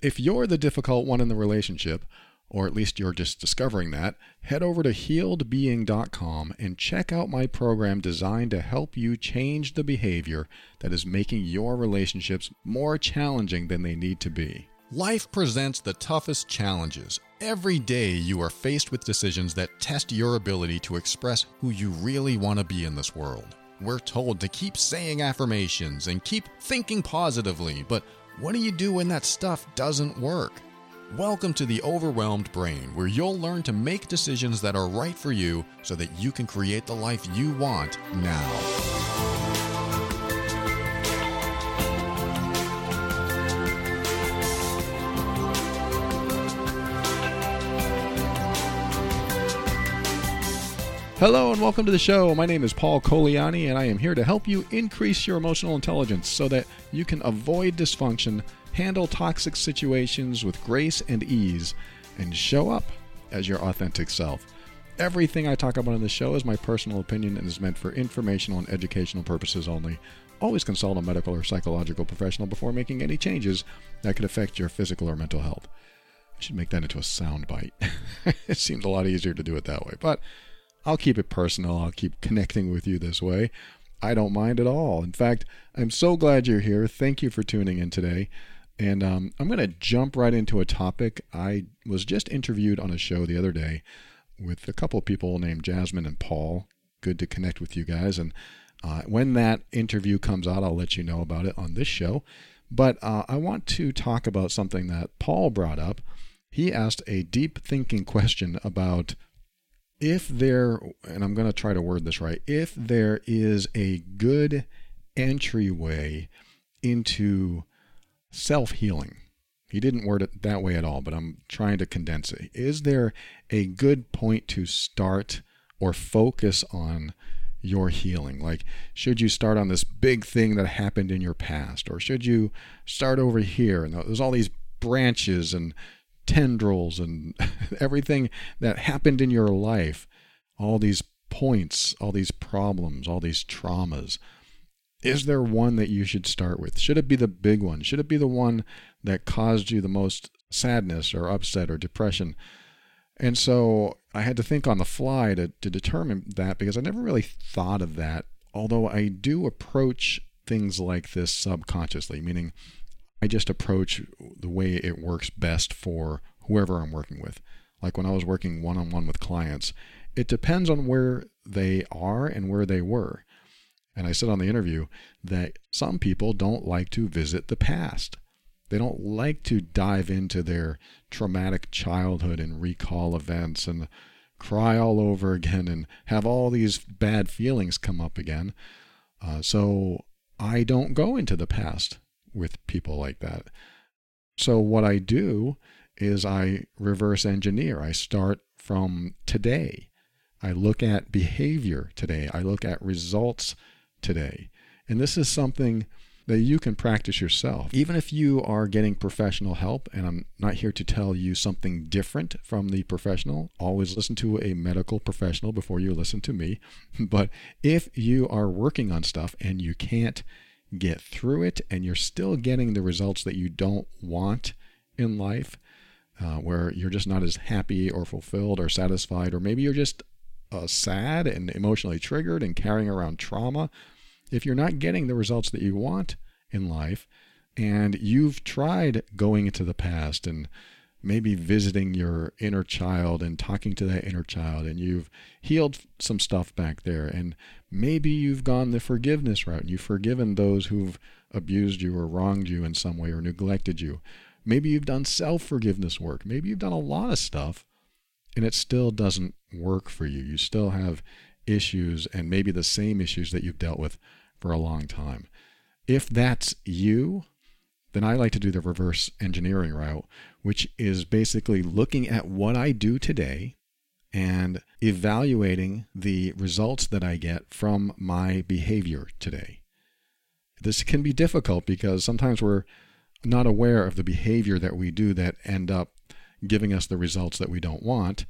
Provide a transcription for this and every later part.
If you're the difficult one in the relationship, or at least you're just discovering that, head over to healedbeing.com and check out my program designed to help you change the behavior that is making your relationships more challenging than they need to be. Life presents the toughest challenges. Every day you are faced with decisions that test your ability to express who you really want to be in this world. We're told to keep saying affirmations and keep thinking positively, but what do you do when that stuff doesn't work? Welcome to the Overwhelmed Brain, where you'll learn to make decisions that are right for you so that you can create the life you want now. Hello and welcome to the show. My name is Paul Colaianni, and I am here to help you increase your emotional intelligence so that you can avoid dysfunction, handle toxic situations with grace and ease, and show up as your authentic self. Everything I talk about on the show is my personal opinion and is meant for informational and educational purposes only. Always consult a medical or psychological professional before making any changes that could affect your physical or mental health. I should make that into a sound bite. it seems a lot easier to do it that way, but I'll keep it personal. I'll keep connecting with you this way. I don't mind at all. In fact, I'm so glad you're here. Thank you for tuning in today. And um, I'm going to jump right into a topic. I was just interviewed on a show the other day with a couple of people named Jasmine and Paul. Good to connect with you guys. And uh, when that interview comes out, I'll let you know about it on this show. But uh, I want to talk about something that Paul brought up. He asked a deep thinking question about if there, and I'm going to try to word this right, if there is a good entryway into self healing, he didn't word it that way at all, but I'm trying to condense it. Is there a good point to start or focus on your healing? Like, should you start on this big thing that happened in your past, or should you start over here? And there's all these branches and tendrils and everything that happened in your life, all these points, all these problems, all these traumas. Is there one that you should start with? Should it be the big one? Should it be the one that caused you the most sadness or upset or depression? And so I had to think on the fly to, to determine that because I never really thought of that. Although I do approach things like this subconsciously, meaning I just approach the way it works best for whoever I'm working with. Like when I was working one on one with clients, it depends on where they are and where they were. And I said on the interview that some people don't like to visit the past. They don't like to dive into their traumatic childhood and recall events and cry all over again and have all these bad feelings come up again. Uh, so I don't go into the past with people like that. So, what I do is I reverse engineer. I start from today. I look at behavior today. I look at results today. And this is something that you can practice yourself. Even if you are getting professional help, and I'm not here to tell you something different from the professional, always listen to a medical professional before you listen to me. But if you are working on stuff and you can't get through it and you're still getting the results that you don't want in life, uh, where you're just not as happy or fulfilled or satisfied, or maybe you're just uh, sad and emotionally triggered and carrying around trauma, if you're not getting the results that you want in life, and you've tried going into the past and maybe visiting your inner child and talking to that inner child, and you've healed some stuff back there, and maybe you've gone the forgiveness route and you've forgiven those who've abused you or wronged you in some way or neglected you. Maybe you've done self forgiveness work. Maybe you've done a lot of stuff and it still doesn't work for you. You still have issues and maybe the same issues that you've dealt with for a long time. If that's you, then I like to do the reverse engineering route, which is basically looking at what I do today and evaluating the results that I get from my behavior today. This can be difficult because sometimes we're not aware of the behavior that we do that end up giving us the results that we don't want.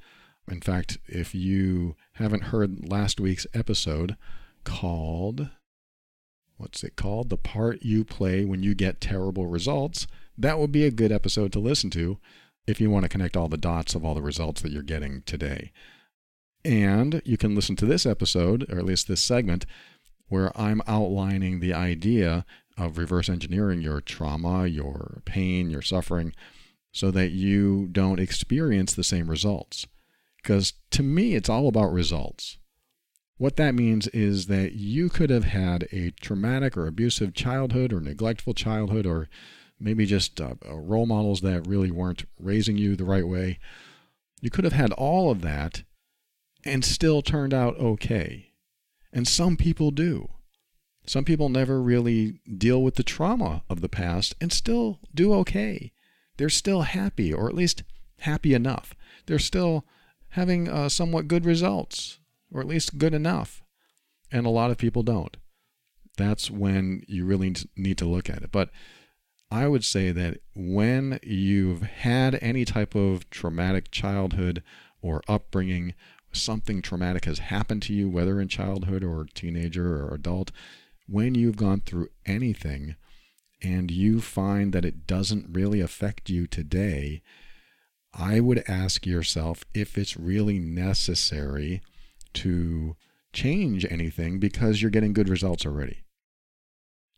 In fact, if you haven't heard last week's episode called, what's it called? The part you play when you get terrible results, that would be a good episode to listen to if you want to connect all the dots of all the results that you're getting today. And you can listen to this episode, or at least this segment, where I'm outlining the idea of reverse engineering your trauma, your pain, your suffering, so that you don't experience the same results. Because to me, it's all about results. What that means is that you could have had a traumatic or abusive childhood or neglectful childhood or maybe just uh, uh, role models that really weren't raising you the right way. You could have had all of that and still turned out okay. And some people do. Some people never really deal with the trauma of the past and still do okay. They're still happy, or at least happy enough. They're still having uh, somewhat good results, or at least good enough. And a lot of people don't. That's when you really need to look at it. But I would say that when you've had any type of traumatic childhood or upbringing, something traumatic has happened to you, whether in childhood or teenager or adult, when you've gone through anything and you find that it doesn't really affect you today, I would ask yourself if it's really necessary to change anything because you're getting good results already.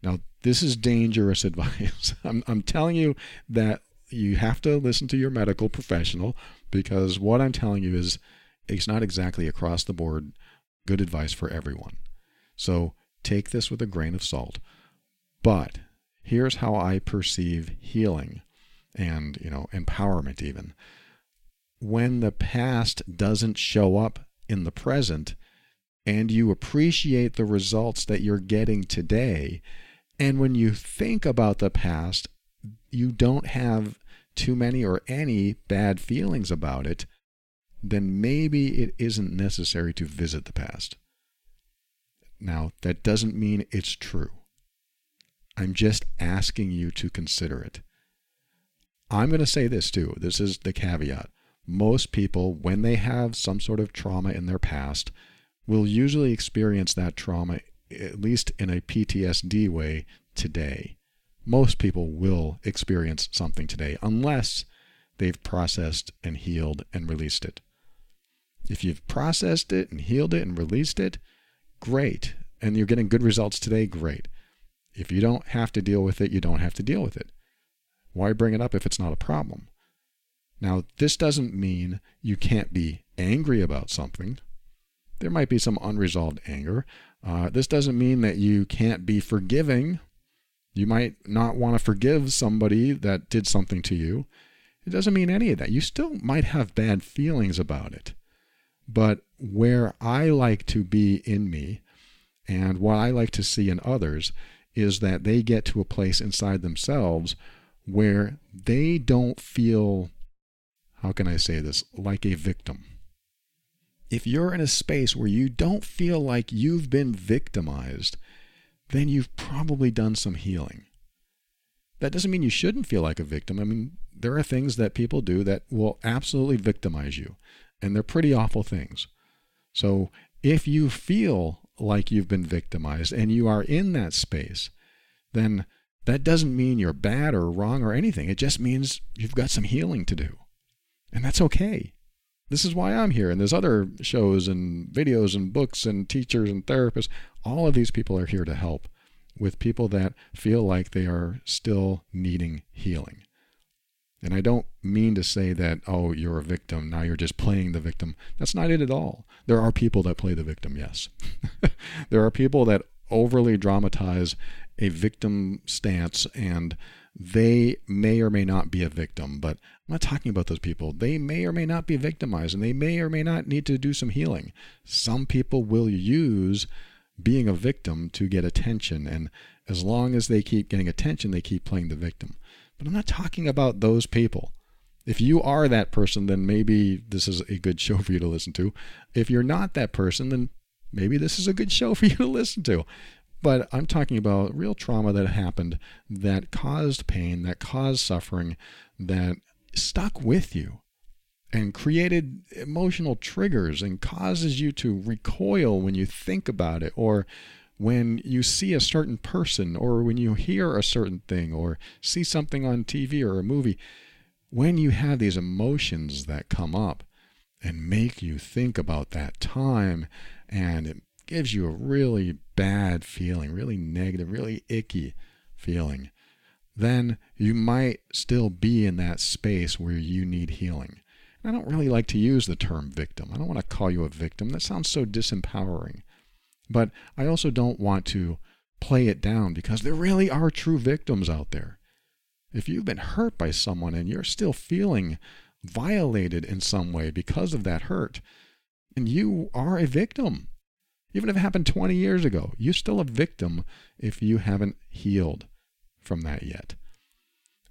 Now, this is dangerous advice. I'm, I'm telling you that you have to listen to your medical professional because what I'm telling you is it's not exactly across the board good advice for everyone. So take this with a grain of salt. But here's how I perceive healing and, you know, empowerment even. When the past doesn't show up in the present and you appreciate the results that you're getting today, and when you think about the past, you don't have too many or any bad feelings about it, then maybe it isn't necessary to visit the past. Now, that doesn't mean it's true. I'm just asking you to consider it. I'm going to say this too. This is the caveat. Most people, when they have some sort of trauma in their past, will usually experience that trauma at least in a PTSD way, today. Most people will experience something today unless they've processed and healed and released it. If you've processed it and healed it and released it, great. And you're getting good results today, great. If you don't have to deal with it, you don't have to deal with it. Why bring it up if it's not a problem? Now, this doesn't mean you can't be angry about something. There might be some unresolved anger. Uh, this doesn't mean that you can't be forgiving. You might not want to forgive somebody that did something to you. It doesn't mean any of that. You still might have bad feelings about it. But where I like to be in me and what I like to see in others is that they get to a place inside themselves where they don't feel, how can I say this, like a victim if you're in a space where you don't feel like you've been victimized, then you've probably done some healing. That doesn't mean you shouldn't feel like a victim. I mean, there are things that people do that will absolutely victimize you, and they're pretty awful things. So if you feel like you've been victimized and you are in that space, then that doesn't mean you're bad or wrong or anything. It just means you've got some healing to do. And that's okay this is why I'm here. And there's other shows and videos and books and teachers and therapists. All of these people are here to help with people that feel like they are still needing healing. And I don't mean to say that, oh, you're a victim, now you're just playing the victim. That's not it at all. There are people that play the victim, yes. there are people that overly dramatize a victim stance and they may or may not be a victim, but I'm not talking about those people. They may or may not be victimized and they may or may not need to do some healing. Some people will use being a victim to get attention, and as long as they keep getting attention, they keep playing the victim. But I'm not talking about those people. If you are that person, then maybe this is a good show for you to listen to. If you're not that person, then maybe this is a good show for you to listen to. But I'm talking about real trauma that happened that caused pain, that caused suffering, that stuck with you and created emotional triggers and causes you to recoil when you think about it or when you see a certain person or when you hear a certain thing or see something on TV or a movie, when you have these emotions that come up and make you think about that time and it gives you a really bad feeling, really negative, really icky feeling, then you might still be in that space where you need healing. And I don't really like to use the term victim. I don't want to call you a victim. That sounds so disempowering. But I also don't want to play it down because there really are true victims out there. If you've been hurt by someone and you're still feeling violated in some way because of that hurt, and you are a victim. Even if it happened 20 years ago, you're still a victim if you haven't healed from that yet.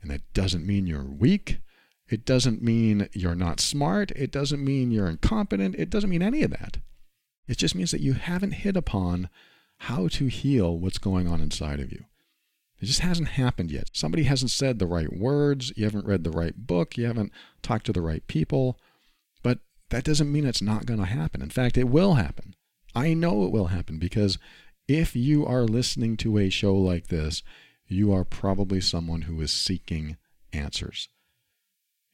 And that doesn't mean you're weak. It doesn't mean you're not smart. It doesn't mean you're incompetent. It doesn't mean any of that. It just means that you haven't hit upon how to heal what's going on inside of you. It just hasn't happened yet. Somebody hasn't said the right words. You haven't read the right book. You haven't talked to the right people. But that doesn't mean it's not going to happen. In fact, it will happen. I know it will happen because if you are listening to a show like this, you are probably someone who is seeking answers.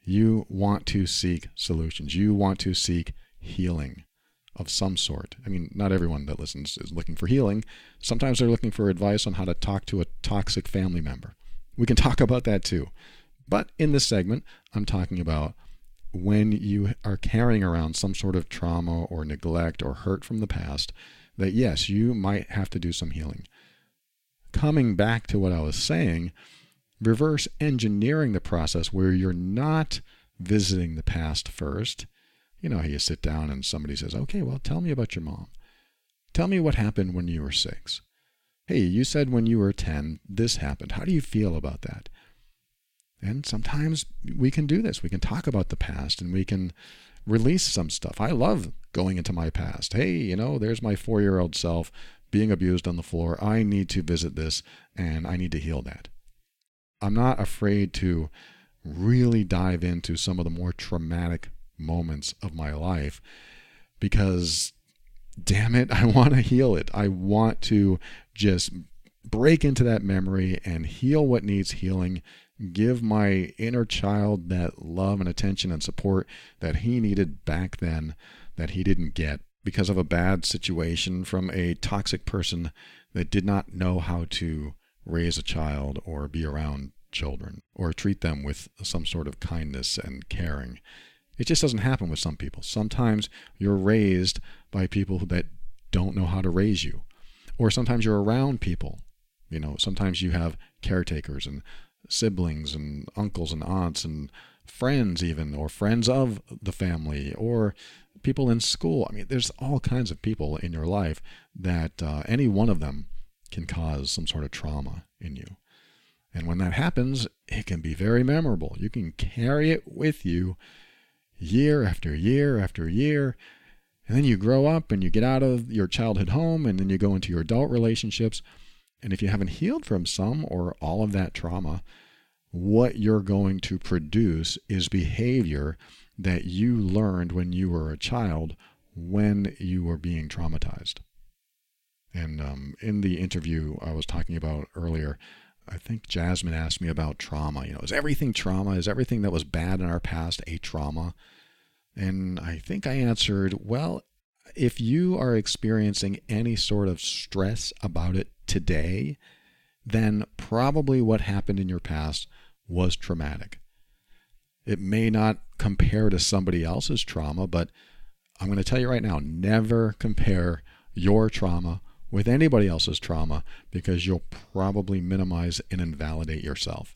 You want to seek solutions. You want to seek healing of some sort. I mean, not everyone that listens is looking for healing. Sometimes they're looking for advice on how to talk to a toxic family member. We can talk about that too. But in this segment, I'm talking about when you are carrying around some sort of trauma or neglect or hurt from the past, that yes, you might have to do some healing. Coming back to what I was saying, reverse engineering the process where you're not visiting the past first you know how you sit down and somebody says, okay, well, tell me about your mom. Tell me what happened when you were six. Hey, you said when you were 10, this happened. How do you feel about that? And sometimes we can do this. We can talk about the past and we can release some stuff. I love going into my past. Hey, you know, there's my four year old self being abused on the floor. I need to visit this and I need to heal that. I'm not afraid to really dive into some of the more traumatic moments of my life because damn it, I want to heal it. I want to just break into that memory and heal what needs healing. Give my inner child that love and attention and support that he needed back then that he didn't get because of a bad situation from a toxic person that did not know how to raise a child or be around children or treat them with some sort of kindness and caring. It just doesn't happen with some people. Sometimes you're raised by people that don't know how to raise you. Or sometimes you're around people. You know, sometimes you have caretakers and siblings and uncles and aunts and friends, even, or friends of the family, or people in school. I mean, there's all kinds of people in your life that uh, any one of them can cause some sort of trauma in you. And when that happens, it can be very memorable. You can carry it with you year after year after year. And then you grow up and you get out of your childhood home and then you go into your adult relationships. And if you haven't healed from some or all of that trauma, what you're going to produce is behavior that you learned when you were a child when you were being traumatized. And um, in the interview I was talking about earlier, I think Jasmine asked me about trauma. You know, is everything trauma? Is everything that was bad in our past a trauma? And I think I answered, well, if you are experiencing any sort of stress about it today, then probably what happened in your past was traumatic. It may not compare to somebody else's trauma, but I'm going to tell you right now never compare your trauma with anybody else's trauma because you'll probably minimize and invalidate yourself.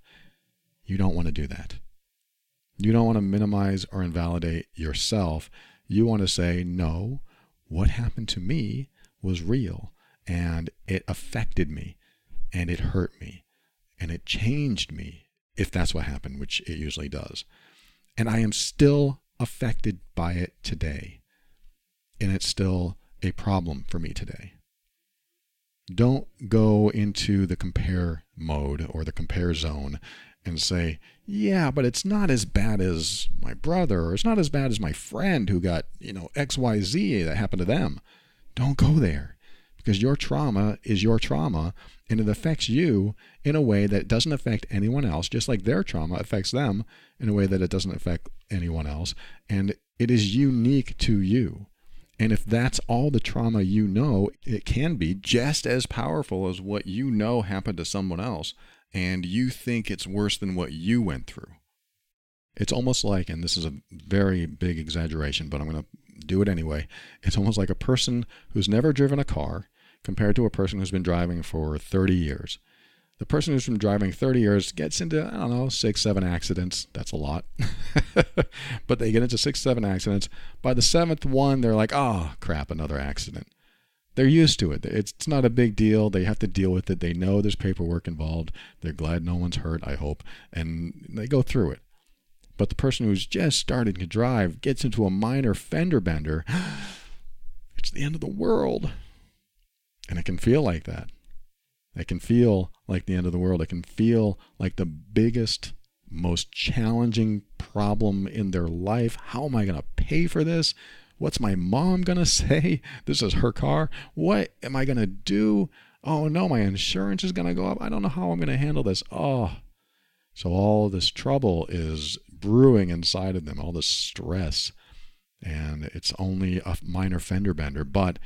You don't want to do that. You don't want to minimize or invalidate yourself. You want to say, no, what happened to me was real and it affected me and it hurt me and it changed me, if that's what happened, which it usually does. And I am still affected by it today. And it's still a problem for me today don't go into the compare mode or the compare zone and say, yeah, but it's not as bad as my brother, or it's not as bad as my friend who got, you know, XYZ that happened to them. Don't go there because your trauma is your trauma and it affects you in a way that doesn't affect anyone else, just like their trauma affects them in a way that it doesn't affect anyone else. And it is unique to you. And if that's all the trauma you know, it can be just as powerful as what you know happened to someone else, and you think it's worse than what you went through. It's almost like, and this is a very big exaggeration, but I'm going to do it anyway. It's almost like a person who's never driven a car compared to a person who's been driving for 30 years. The person who's been driving 30 years gets into, I don't know, six, seven accidents. That's a lot. but they get into six, seven accidents. By the seventh one, they're like, oh, crap, another accident. They're used to it. It's not a big deal. They have to deal with it. They know there's paperwork involved. They're glad no one's hurt, I hope. And they go through it. But the person who's just starting to drive gets into a minor fender bender. It's the end of the world. And it can feel like that. It can feel like the end of the world. It can feel like the biggest, most challenging problem in their life. How am I going to pay for this? What's my mom going to say? This is her car. What am I going to do? Oh no, my insurance is going to go up. I don't know how I'm going to handle this. Oh. So all this trouble is brewing inside of them, all this stress. And it's only a minor fender bender, but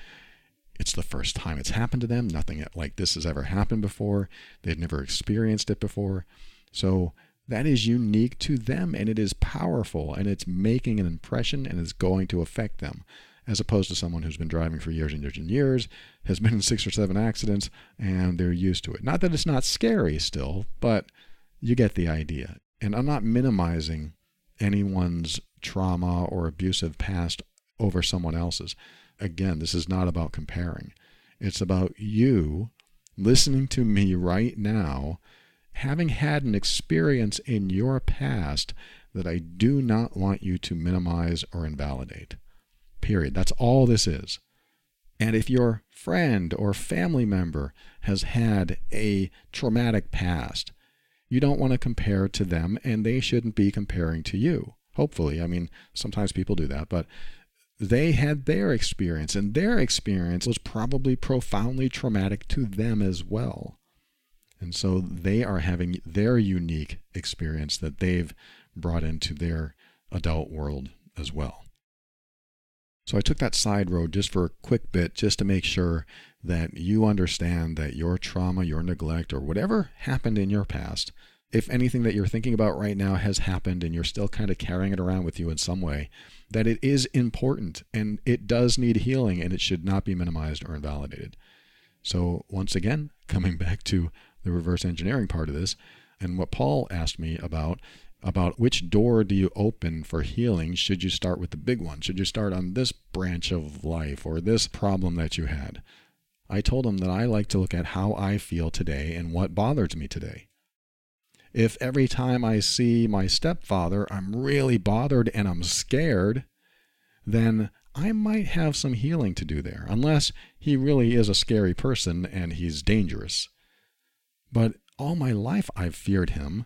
it's the first time it's happened to them. Nothing like this has ever happened before. They've never experienced it before. So that is unique to them and it is powerful and it's making an impression and it's going to affect them as opposed to someone who's been driving for years and years and years, has been in six or seven accidents, and they're used to it. Not that it's not scary still, but you get the idea. And I'm not minimizing anyone's trauma or abusive past over someone else's again, this is not about comparing. It's about you listening to me right now, having had an experience in your past that I do not want you to minimize or invalidate. Period. That's all this is. And if your friend or family member has had a traumatic past, you don't want to compare to them, and they shouldn't be comparing to you. Hopefully. I mean, sometimes people do that, but they had their experience, and their experience was probably profoundly traumatic to them as well. And so they are having their unique experience that they've brought into their adult world as well. So I took that side road just for a quick bit, just to make sure that you understand that your trauma, your neglect, or whatever happened in your past, if anything that you're thinking about right now has happened and you're still kind of carrying it around with you in some way, that it is important and it does need healing and it should not be minimized or invalidated. So, once again, coming back to the reverse engineering part of this, and what Paul asked me about about which door do you open for healing should you start with the big one? Should you start on this branch of life or this problem that you had? I told him that i like to look at how i feel today and what bothers me today if every time I see my stepfather, I'm really bothered and I'm scared, then I might have some healing to do there, unless he really is a scary person and he's dangerous. But all my life I've feared him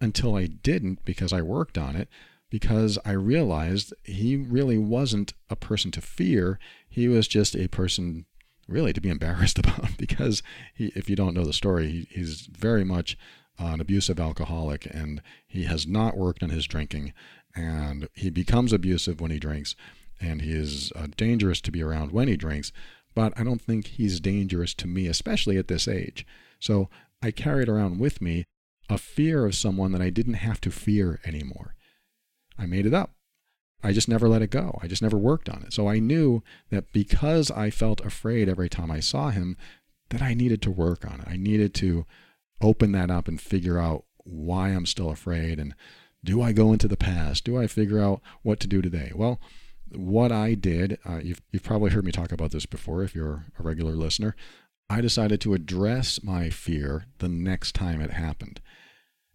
until I didn't because I worked on it, because I realized he really wasn't a person to fear. He was just a person really to be embarrassed about because he, if you don't know the story, he, he's very much an abusive alcoholic and he has not worked on his drinking and he becomes abusive when he drinks and he is uh, dangerous to be around when he drinks but i don't think he's dangerous to me especially at this age. So i carried around with me a fear of someone that i didn't have to fear anymore. I made it up. I just never let it go. I just never worked on it. So i knew that because i felt afraid every time i saw him that i needed to work on it. I needed to open that up and figure out why I'm still afraid and do I go into the past? Do I figure out what to do today? Well, what I did, uh, you've, you've probably heard me talk about this before if you're a regular listener. I decided to address my fear the next time it happened.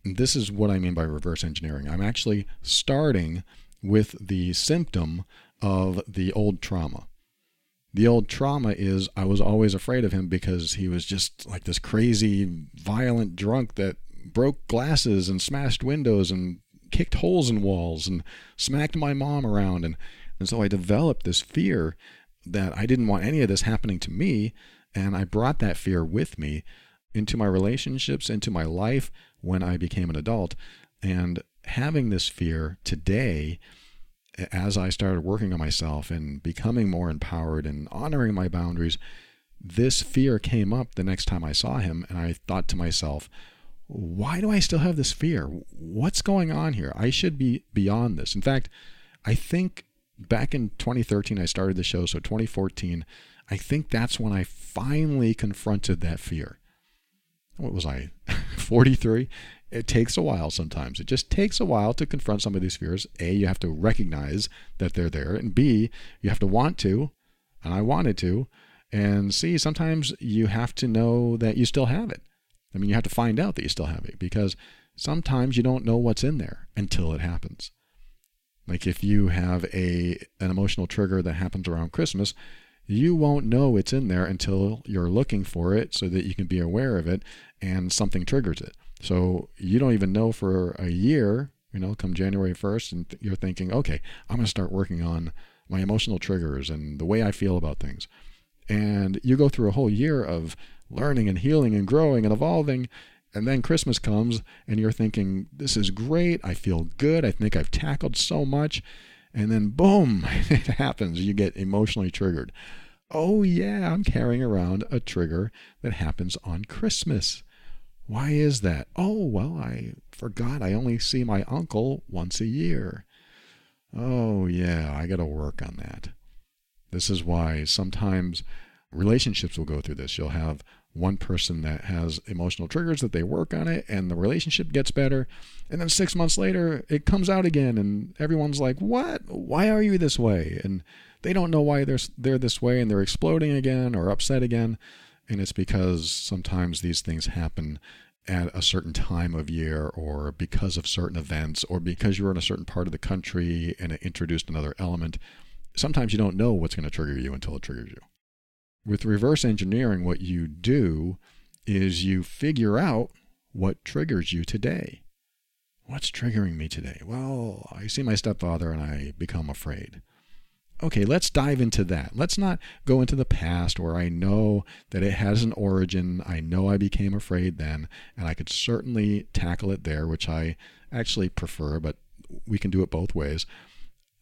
And this is what I mean by reverse engineering. I'm actually starting with the symptom of the old trauma. The old trauma is I was always afraid of him because he was just like this crazy, violent drunk that broke glasses and smashed windows and kicked holes in walls and smacked my mom around. And, and so I developed this fear that I didn't want any of this happening to me. And I brought that fear with me into my relationships, into my life when I became an adult. And having this fear today, as I started working on myself and becoming more empowered and honoring my boundaries, this fear came up the next time I saw him. And I thought to myself, why do I still have this fear? What's going on here? I should be beyond this. In fact, I think back in 2013, I started the show. So 2014, I think that's when I finally confronted that fear. What was I, 43? It takes a while sometimes. It just takes a while to confront some of these fears. A, you have to recognize that they're there. And B, you have to want to. And I wanted to. And C, sometimes you have to know that you still have it. I mean, you have to find out that you still have it because sometimes you don't know what's in there until it happens. Like if you have a an emotional trigger that happens around Christmas, you won't know it's in there until you're looking for it so that you can be aware of it and something triggers it. So you don't even know for a year, you know, come January 1st, and you're thinking, okay, I'm going to start working on my emotional triggers and the way I feel about things. And you go through a whole year of learning and healing and growing and evolving. And then Christmas comes and you're thinking, this is great. I feel good. I think I've tackled so much. And then boom, it happens. You get emotionally triggered. Oh, yeah, I'm carrying around a trigger that happens on Christmas. Why is that? Oh, well, I forgot I only see my uncle once a year. Oh, yeah, I got to work on that. This is why sometimes relationships will go through this. You'll have one person that has emotional triggers that they work on it and the relationship gets better and then 6 months later it comes out again and everyone's like, "What? Why are you this way?" and they don't know why they're they're this way and they're exploding again or upset again and it's because sometimes these things happen at a certain time of year or because of certain events or because you're in a certain part of the country and it introduced another element sometimes you don't know what's going to trigger you until it triggers you with reverse engineering, what you do is you figure out what triggers you today. What's triggering me today? Well, I see my stepfather and I become afraid. Okay, let's dive into that. Let's not go into the past where I know that it has an origin. I know I became afraid then, and I could certainly tackle it there, which I actually prefer, but we can do it both ways.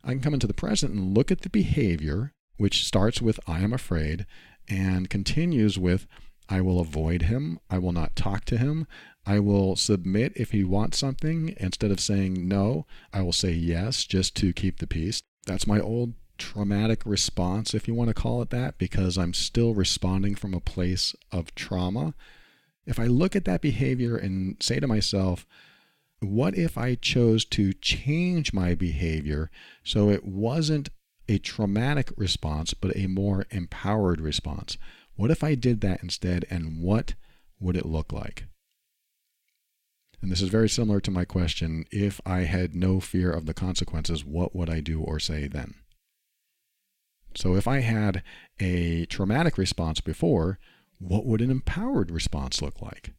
I can come into the present and look at the behavior, which starts with I am afraid, and continues with I will avoid him. I will not talk to him. I will submit if he wants something. Instead of saying no, I will say yes just to keep the peace. That's my old traumatic response, if you want to call it that, because I'm still responding from a place of trauma. If I look at that behavior and say to myself, what if I chose to change my behavior so it wasn't a traumatic response, but a more empowered response. What if I did that instead, and what would it look like? And this is very similar to my question if I had no fear of the consequences, what would I do or say then? So if I had a traumatic response before, what would an empowered response look like?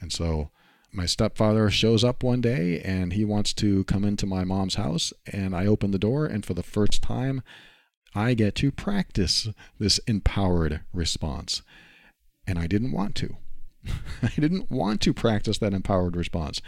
And so my stepfather shows up one day and he wants to come into my mom's house and I open the door and for the first time I get to practice this empowered response. And I didn't want to. I didn't want to practice that empowered response.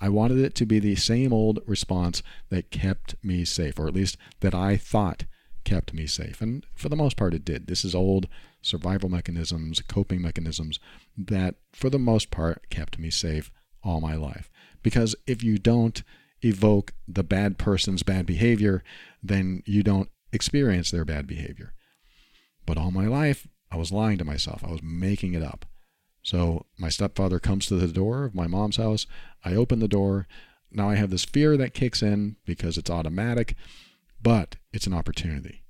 I wanted it to be the same old response that kept me safe, or at least that I thought kept me safe. And for the most part, it did. This is old survival mechanisms, coping mechanisms that, for the most part, kept me safe all my life. Because if you don't evoke the bad person's bad behavior, then you don't experience their bad behavior. But all my life, I was lying to myself. I was making it up. So my stepfather comes to the door of my mom's house. I open the door. Now I have this fear that kicks in because it's automatic, but it's an opportunity.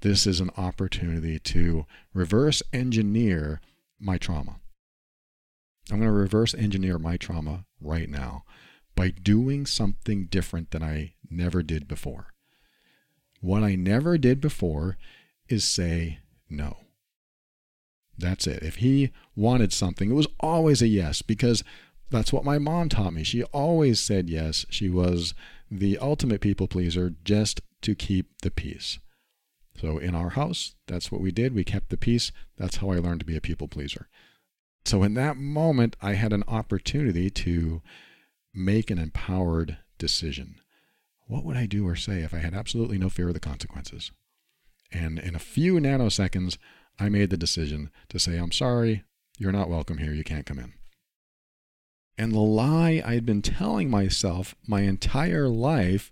This is an opportunity to reverse engineer my trauma. I'm going to reverse engineer my trauma right now by doing something different than I never did before. What I never did before is say no. That's it. If he wanted something, it was always a yes because that's what my mom taught me. She always said yes. She was the ultimate people pleaser just to keep the peace. So in our house, that's what we did. We kept the peace. That's how I learned to be a people pleaser. So in that moment, I had an opportunity to make an empowered decision. What would I do or say if I had absolutely no fear of the consequences? And in a few nanoseconds, I made the decision to say, I'm sorry, you're not welcome here, you can't come in. And the lie I had been telling myself my entire life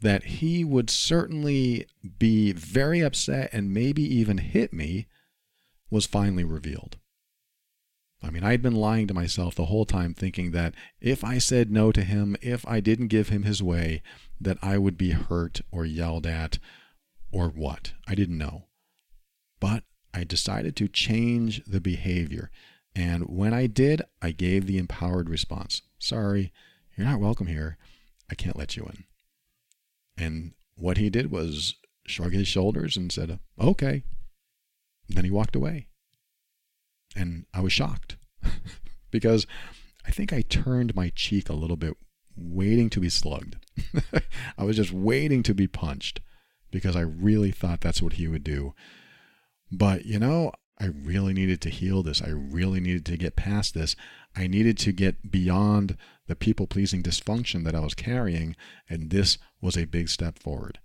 that he would certainly be very upset and maybe even hit me was finally revealed. I mean, I'd been lying to myself the whole time, thinking that if I said no to him, if I didn't give him his way, that I would be hurt or yelled at or what. I didn't know. But I decided to change the behavior. And when I did, I gave the empowered response Sorry, you're not welcome here. I can't let you in. And what he did was shrug his shoulders and said, Okay. then he walked away. And I was shocked because I think I turned my cheek a little bit, waiting to be slugged. I was just waiting to be punched because I really thought that's what he would do. But, you know, I really needed to heal this. I really needed to get past this. I needed to get beyond the people pleasing dysfunction that I was carrying, and this was a big step forward.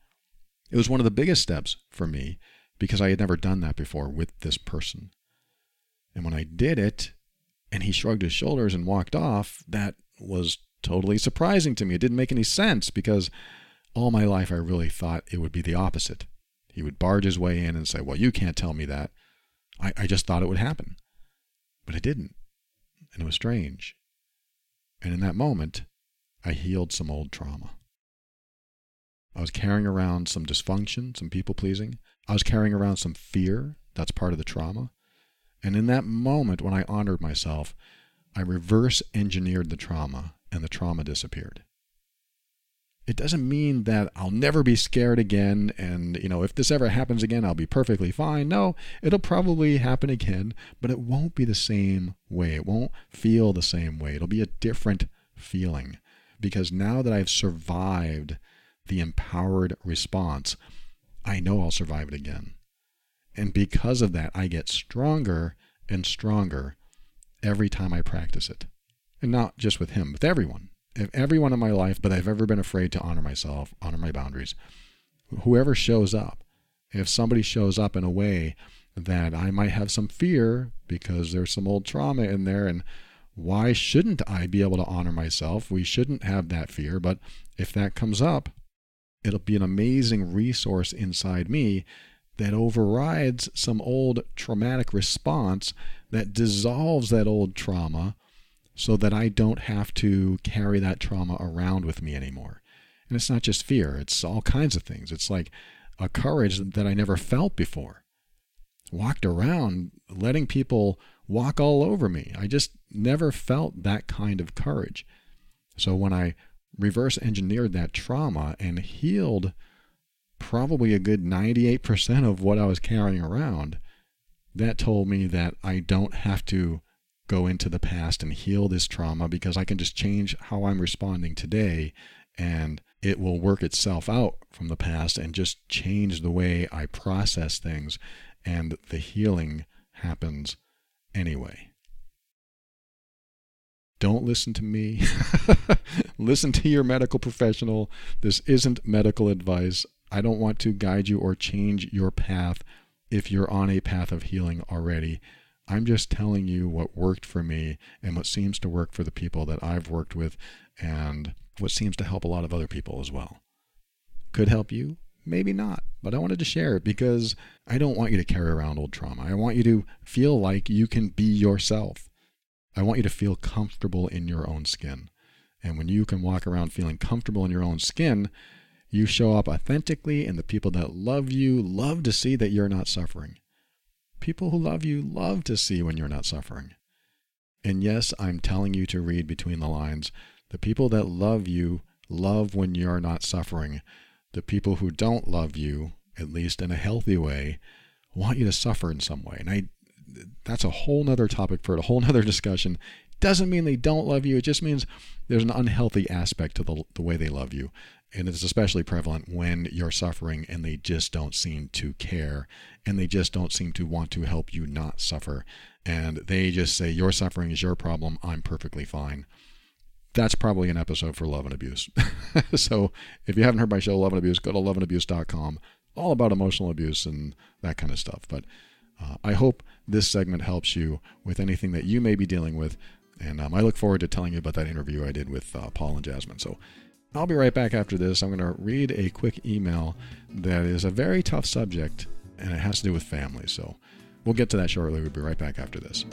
It was one of the biggest steps for me because I had never done that before with this person. And when I did it, and he shrugged his shoulders and walked off, that was totally surprising to me. It didn't make any sense because all my life I really thought it would be the opposite. He would barge his way in and say, Well, you can't tell me that. I, I just thought it would happen. But it didn't. And it was strange. And in that moment, I healed some old trauma. I was carrying around some dysfunction, some people pleasing. I was carrying around some fear. That's part of the trauma. And in that moment, when I honored myself, I reverse engineered the trauma and the trauma disappeared. It doesn't mean that I'll never be scared again and, you know, if this ever happens again, I'll be perfectly fine. No, it'll probably happen again, but it won't be the same way. It won't feel the same way. It'll be a different feeling because now that I've survived the empowered response, I know I'll survive it again. And because of that, I get stronger and stronger every time I practice it. And not just with him, with everyone. If everyone in my life that I've ever been afraid to honor myself, honor my boundaries, whoever shows up, if somebody shows up in a way that I might have some fear because there's some old trauma in there and why shouldn't I be able to honor myself? We shouldn't have that fear, but if that comes up, it'll be an amazing resource inside me that overrides some old traumatic response that dissolves that old trauma so that I don't have to carry that trauma around with me anymore. And it's not just fear, it's all kinds of things. It's like a courage that I never felt before. Walked around letting people walk all over me. I just never felt that kind of courage. So when I reverse engineered that trauma and healed probably a good 98% of what I was carrying around, that told me that I don't have to go into the past and heal this trauma because I can just change how I'm responding today and it will work itself out from the past and just change the way I process things and the healing happens anyway. Don't listen to me. listen to your medical professional. This isn't medical advice. I don't want to guide you or change your path if you're on a path of healing already. I'm just telling you what worked for me and what seems to work for the people that I've worked with and what seems to help a lot of other people as well. Could help you, maybe not, but I wanted to share it because I don't want you to carry around old trauma. I want you to feel like you can be yourself. I want you to feel comfortable in your own skin. And when you can walk around feeling comfortable in your own skin, you show up authentically, and the people that love you love to see that you're not suffering. People who love you love to see when you're not suffering. And yes, I'm telling you to read between the lines. The people that love you love when you're not suffering. The people who don't love you, at least in a healthy way, want you to suffer in some way. And I that's a whole nother topic for a whole nother discussion. doesn't mean they don't love you. It just means there's an unhealthy aspect to the, the way they love you. And it's especially prevalent when you're suffering and they just don't seem to care and they just don't seem to want to help you not suffer. And they just say, Your suffering is your problem. I'm perfectly fine. That's probably an episode for love and abuse. so if you haven't heard my show, Love and Abuse, go to loveandabuse.com. All about emotional abuse and that kind of stuff. But uh, I hope this segment helps you with anything that you may be dealing with. And um, I look forward to telling you about that interview I did with uh, Paul and Jasmine. So I'll be right back after this. I'm going to read a quick email that is a very tough subject, and it has to do with family. So we'll get to that shortly. We'll be right back after this.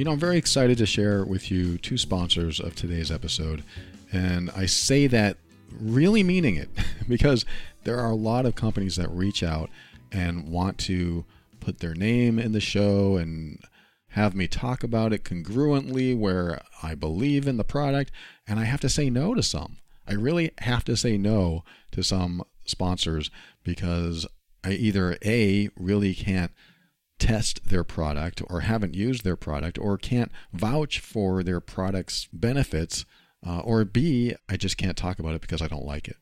You know, I'm very excited to share with you two sponsors of today's episode. And I say that really meaning it because there are a lot of companies that reach out and want to put their name in the show and have me talk about it congruently where I believe in the product. And I have to say no to some. I really have to say no to some sponsors because I either A, really can't test their product or haven't used their product or can't vouch for their product's benefits, uh, or B, I just can't talk about it because I don't like it.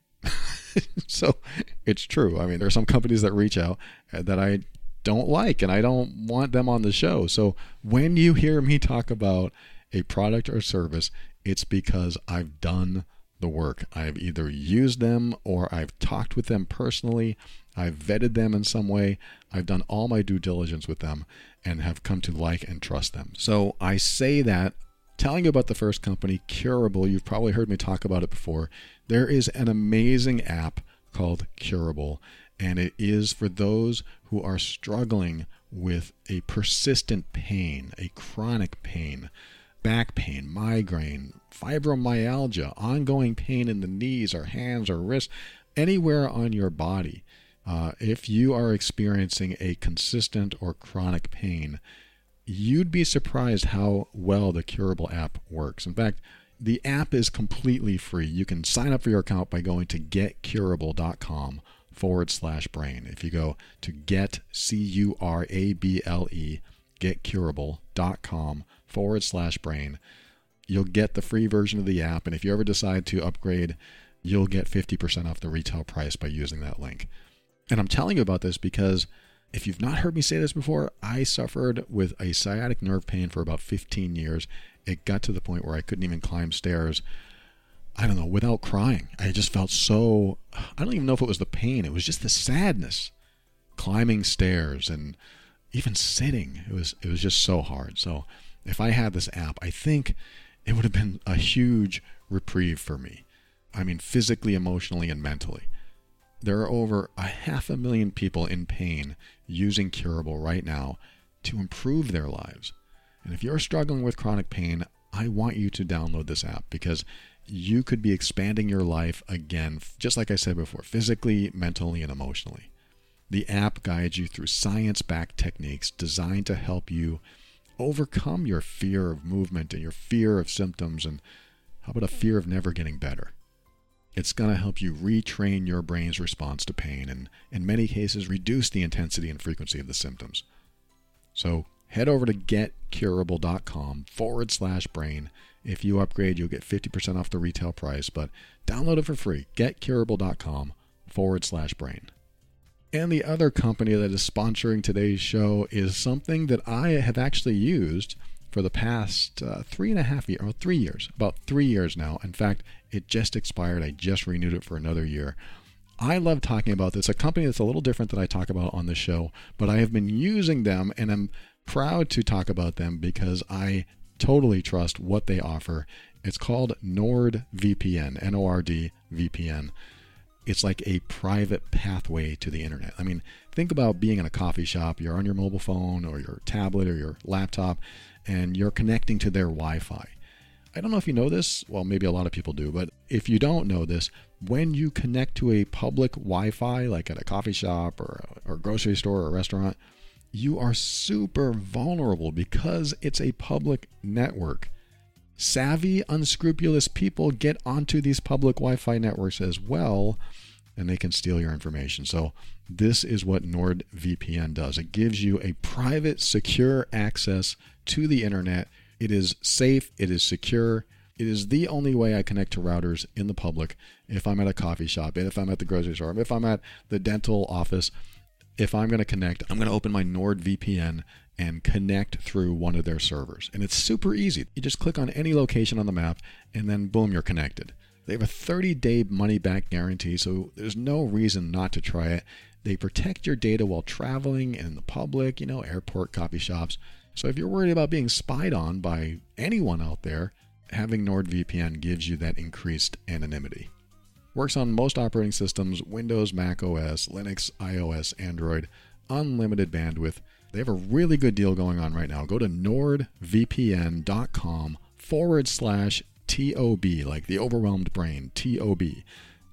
so it's true. I mean, there are some companies that reach out uh, that I don't like and I don't want them on the show. So when you hear me talk about a product or service, it's because I've done the work. I've either used them or I've talked with them personally. I've vetted them in some way. I've done all my due diligence with them and have come to like and trust them. So I say that telling you about the first company, Curable. You've probably heard me talk about it before. There is an amazing app called Curable, and it is for those who are struggling with a persistent pain, a chronic pain back pain, migraine, fibromyalgia, ongoing pain in the knees or hands or wrists, anywhere on your body. Uh, if you are experiencing a consistent or chronic pain, you'd be surprised how well the Curable app works. In fact, the app is completely free. You can sign up for your account by going to getcurable.com forward slash brain. If you go to get, C U R A B L E, getcurable.com forward slash brain. You'll get the free version of the app. And if you ever decide to upgrade, you'll get 50% off the retail price by using that link. And I'm telling you about this because if you've not heard me say this before, I suffered with a sciatic nerve pain for about 15 years. It got to the point where I couldn't even climb stairs. I don't know, without crying. I just felt so I don't even know if it was the pain, it was just the sadness climbing stairs and even sitting. It was it was just so hard. So if I had this app, I think it would have been a huge reprieve for me. I mean, physically, emotionally, and mentally. There are over a half a million people in pain using Curable right now to improve their lives. And if you're struggling with chronic pain, I want you to download this app because you could be expanding your life again, just like I said before, physically, mentally, and emotionally. The app guides you through science backed techniques designed to help you overcome your fear of movement and your fear of symptoms and how about a fear of never getting better? It's going to help you retrain your brain's response to pain and, in many cases, reduce the intensity and frequency of the symptoms. So head over to getcurable.com forward slash brain. If you upgrade, you'll get 50% off the retail price, but download it for free. Getcurable.com forward slash brain. And the other company that is sponsoring today's show is something that I have actually used for the past uh, three and a half years, or three years, about three years now. In fact, it just expired. I just renewed it for another year. I love talking about this. A company that's a little different that I talk about on the show, but I have been using them and I'm proud to talk about them because I totally trust what they offer. It's called NordVPN, N O R D VPN it's like a private pathway to the internet. I mean, think about being in a coffee shop, you're on your mobile phone or your tablet or your laptop, and you're connecting to their Wi Fi. I don't know if you know this. Well, maybe a lot of people do, but if you don't know this, when you connect to a public Wi Fi, like at a coffee shop or or grocery store or restaurant, you are super vulnerable because it's a public network. Savvy, unscrupulous people get onto these public Wi Fi networks as well, and they can steal your information. So, this is what NordVPN does it gives you a private, secure access to the internet. It is safe, it is secure. It is the only way I connect to routers in the public if I'm at a coffee shop, and if I'm at the grocery store, if I'm at the dental office if I'm going to connect, I'm going to open my NordVPN and connect through one of their servers. And it's super easy. You just click on any location on the map, and then boom, you're connected. They have a 30 day money back guarantee, so there's no reason not to try it. They protect your data while traveling in the public, you know, airport, coffee shops. So if you're worried about being spied on by anyone out there, having NordVPN gives you that increased anonymity. Works on most operating systems Windows, Mac OS, Linux, iOS, Android, unlimited bandwidth. They have a really good deal going on right now. Go to nordvpn.com forward slash TOB, like the overwhelmed brain, TOB.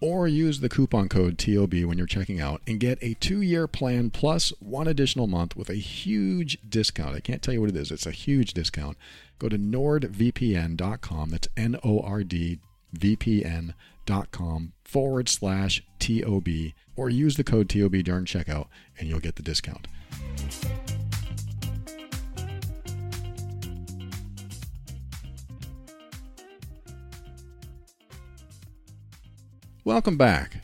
Or use the coupon code TOB when you're checking out and get a two year plan plus one additional month with a huge discount. I can't tell you what it is, it's a huge discount. Go to nordvpn.com, that's N O R D vpn.com forward slash TOB or use the code TOB during checkout and you'll get the discount. Welcome back.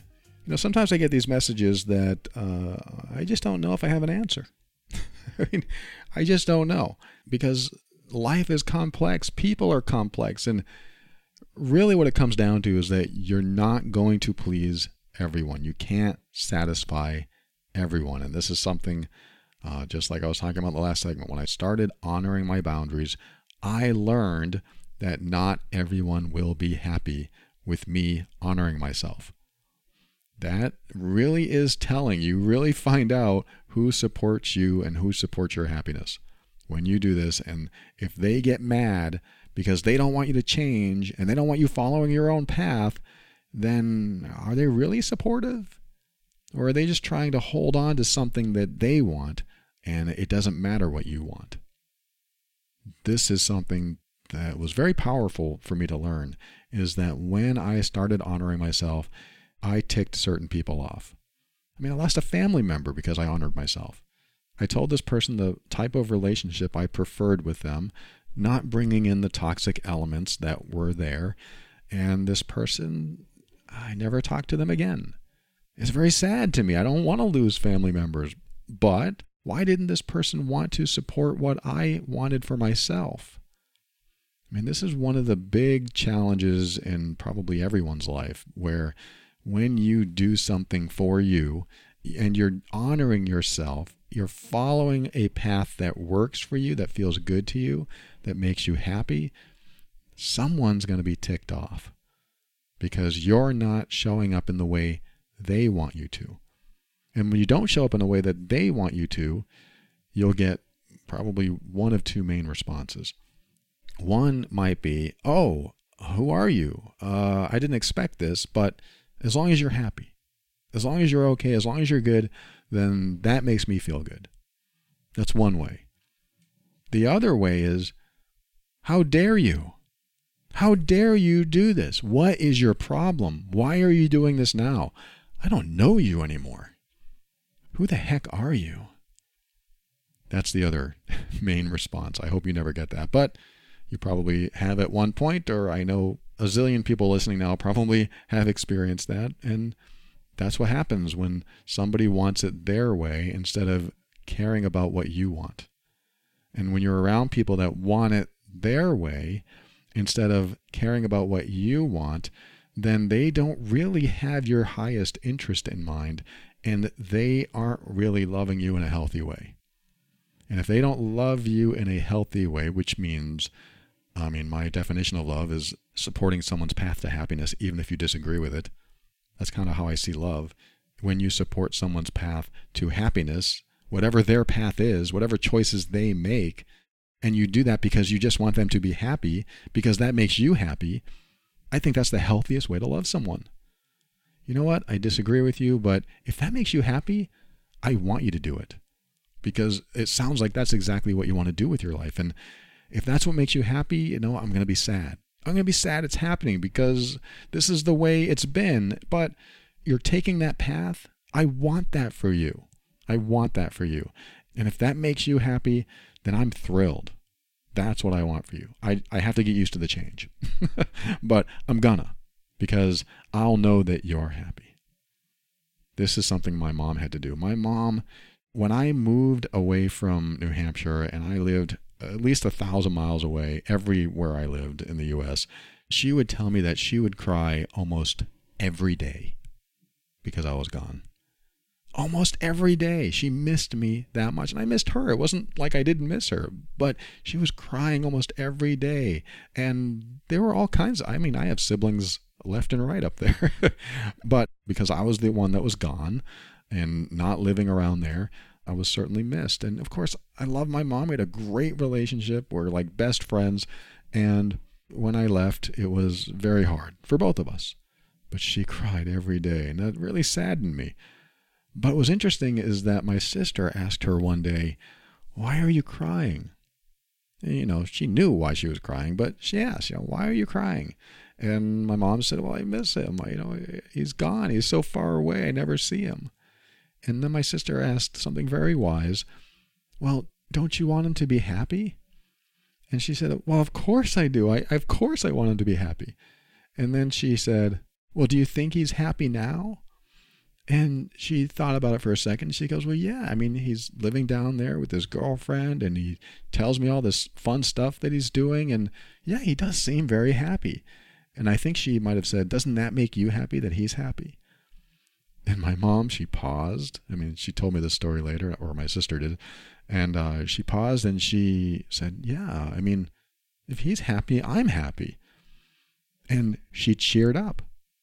You know, sometimes I get these messages that uh, I just don't know if I have an answer. I mean, I just don't know because life is complex, people are complex, and really what it comes down to is that you're not going to please everyone. You can't satisfy everyone. And this is something, uh, just like I was talking about the last segment, when I started honoring my boundaries, I learned that not everyone will be happy with me honoring myself. That really is telling. You really find out who supports you and who supports your happiness when you do this. And if they get mad because they don't want you to change and they don't want you following your own path, then are they really supportive? Or are they just trying to hold on to something that they want and it doesn't matter what you want? This is something that was very powerful for me to learn is that when I started honoring myself, I ticked certain people off. I mean, I lost a family member because I honored myself. I told this person the type of relationship I preferred with them not bringing in the toxic elements that were there. And this person, I never talked to them again. It's very sad to me. I don't want to lose family members. But why didn't this person want to support what I wanted for myself? I mean, this is one of the big challenges in probably everyone's life where when you do something for you and you're honoring yourself, you're following a path that works for you, that feels good to you, that makes you happy, someone's going to be ticked off because you're not showing up in the way they want you to. And when you don't show up in the way that they want you to, you'll get probably one of two main responses. One might be, Oh, who are you? Uh, I didn't expect this, but as long as you're happy, as long as you're okay, as long as you're good, then that makes me feel good. That's one way. The other way is, how dare you? How dare you do this? What is your problem? Why are you doing this now? I don't know you anymore. Who the heck are you? That's the other main response. I hope you never get that, but you probably have at one point, or I know a zillion people listening now probably have experienced that. And that's what happens when somebody wants it their way instead of caring about what you want. And when you're around people that want it their way instead of caring about what you want, then they don't really have your highest interest in mind and they aren't really loving you in a healthy way. And if they don't love you in a healthy way, which means, I mean, my definition of love is supporting someone's path to happiness, even if you disagree with it. That's kind of how I see love. When you support someone's path to happiness, whatever their path is, whatever choices they make, and you do that because you just want them to be happy, because that makes you happy, I think that's the healthiest way to love someone. You know what? I disagree with you, but if that makes you happy, I want you to do it because it sounds like that's exactly what you want to do with your life. And if that's what makes you happy, you know, I'm going to be sad. I'm going to be sad it's happening because this is the way it's been. But you're taking that path. I want that for you. I want that for you. And if that makes you happy, then I'm thrilled. That's what I want for you. I, I have to get used to the change, but I'm gonna because I'll know that you're happy. This is something my mom had to do. My mom, when I moved away from New Hampshire and I lived at least a thousand miles away, everywhere I lived in the US, she would tell me that she would cry almost every day because I was gone almost every day. She missed me that much. And I missed her. It wasn't like I didn't miss her, but she was crying almost every day. And there were all kinds of, I mean, I have siblings left and right up there. but because I was the one that was gone and not living around there, I was certainly missed. And of course, I love my mom. We had a great relationship. We're like best friends. And when I left, it was very hard for both of us. But she cried every day, and that really saddened me. But what was interesting is that my sister asked her one day, Why are you crying? And, you know, she knew why she was crying, but she asked, you know, why are you crying? And my mom said, Well, I miss him. You know, he's gone. He's so far away. I never see him. And then my sister asked something very wise. Well, don't you want him to be happy? And she said, Well, of course I do. I of course I want him to be happy. And then she said, Well, do you think he's happy now? And she thought about it for a second. She goes, Well, yeah, I mean, he's living down there with his girlfriend and he tells me all this fun stuff that he's doing. And yeah, he does seem very happy. And I think she might have said, Doesn't that make you happy that he's happy? And my mom, she paused. I mean, she told me this story later, or my sister did. And uh, she paused and she said, Yeah, I mean, if he's happy, I'm happy. And she cheered up.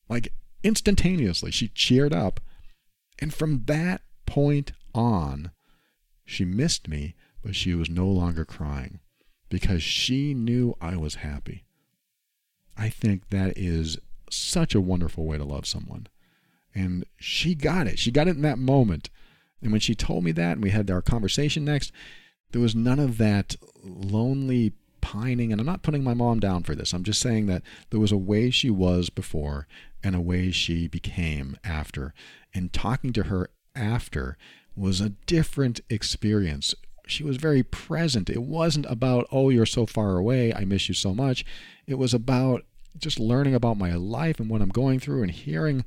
Like instantaneously, she cheered up and from that point on, she missed me, but she was no longer crying because she knew I was happy. I think that is such a wonderful way to love someone. And she got it. She got it in that moment. And when she told me that and we had our conversation next, there was none of that lonely pining. And I'm not putting my mom down for this. I'm just saying that there was a way she was before and a way she became after. And talking to her after was a different experience. She was very present. It wasn't about, oh, you're so far away. I miss you so much. It was about just learning about my life and what I'm going through and hearing,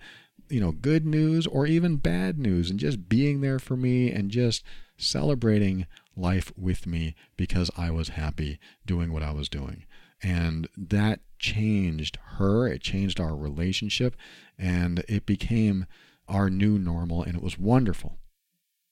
you know, good news or even bad news and just being there for me and just celebrating life with me because I was happy doing what I was doing. And that changed her, it changed our relationship, and it became our new normal, and it was wonderful.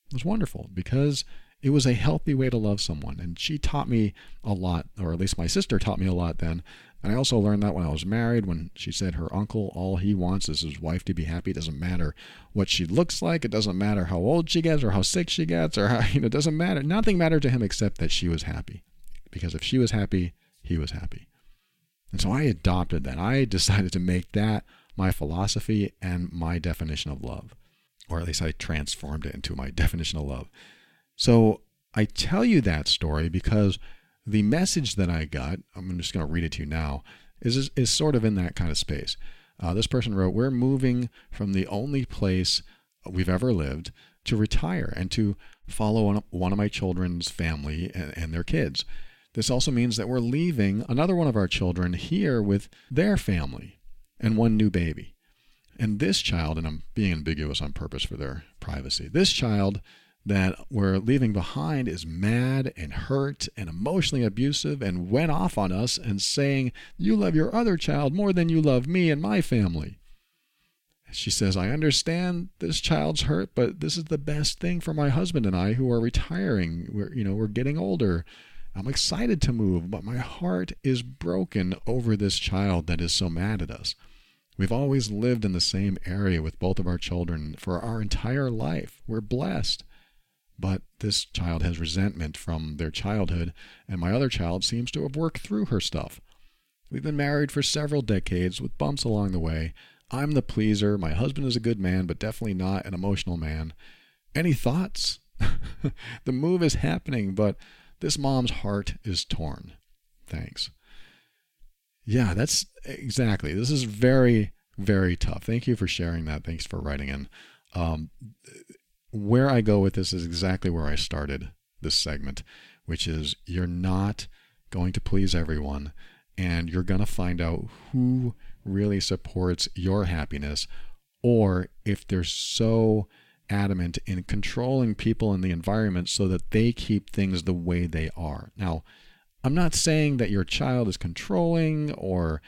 It was wonderful because it was a healthy way to love someone. And she taught me a lot, or at least my sister taught me a lot then. And I also learned that when I was married, when she said her uncle, all he wants is his wife to be happy. It doesn't matter what she looks like. It doesn't matter how old she gets or how sick she gets or how, you know, it doesn't matter. Nothing mattered to him except that she was happy. Because if she was happy, he was happy. And so I adopted that. I decided to make that my philosophy and my definition of love. Or at least I transformed it into my definition of love. So I tell you that story because the message that I got, I'm just going to read it to you now, is, is sort of in that kind of space. Uh, this person wrote, We're moving from the only place we've ever lived to retire and to follow one of my children's family and, and their kids. This also means that we're leaving another one of our children here with their family and one new baby. And this child, and I'm being ambiguous on purpose for their privacy, this child that we're leaving behind is mad and hurt and emotionally abusive and went off on us and saying, You love your other child more than you love me and my family. She says, I understand this child's hurt, but this is the best thing for my husband and I who are retiring. We're, you know, we're getting older. I'm excited to move, but my heart is broken over this child that is so mad at us. We've always lived in the same area with both of our children for our entire life. We're blessed. But this child has resentment from their childhood, and my other child seems to have worked through her stuff. We've been married for several decades with bumps along the way. I'm the pleaser. My husband is a good man, but definitely not an emotional man. Any thoughts? the move is happening, but this mom's heart is torn. Thanks. Yeah, that's exactly. This is very, very tough. Thank you for sharing that. Thanks for writing in. Um, where I go with this is exactly where I started this segment, which is you're not going to please everyone, and you're going to find out who really supports your happiness, or if they're so adamant in controlling people in the environment so that they keep things the way they are. Now, I'm not saying that your child is controlling or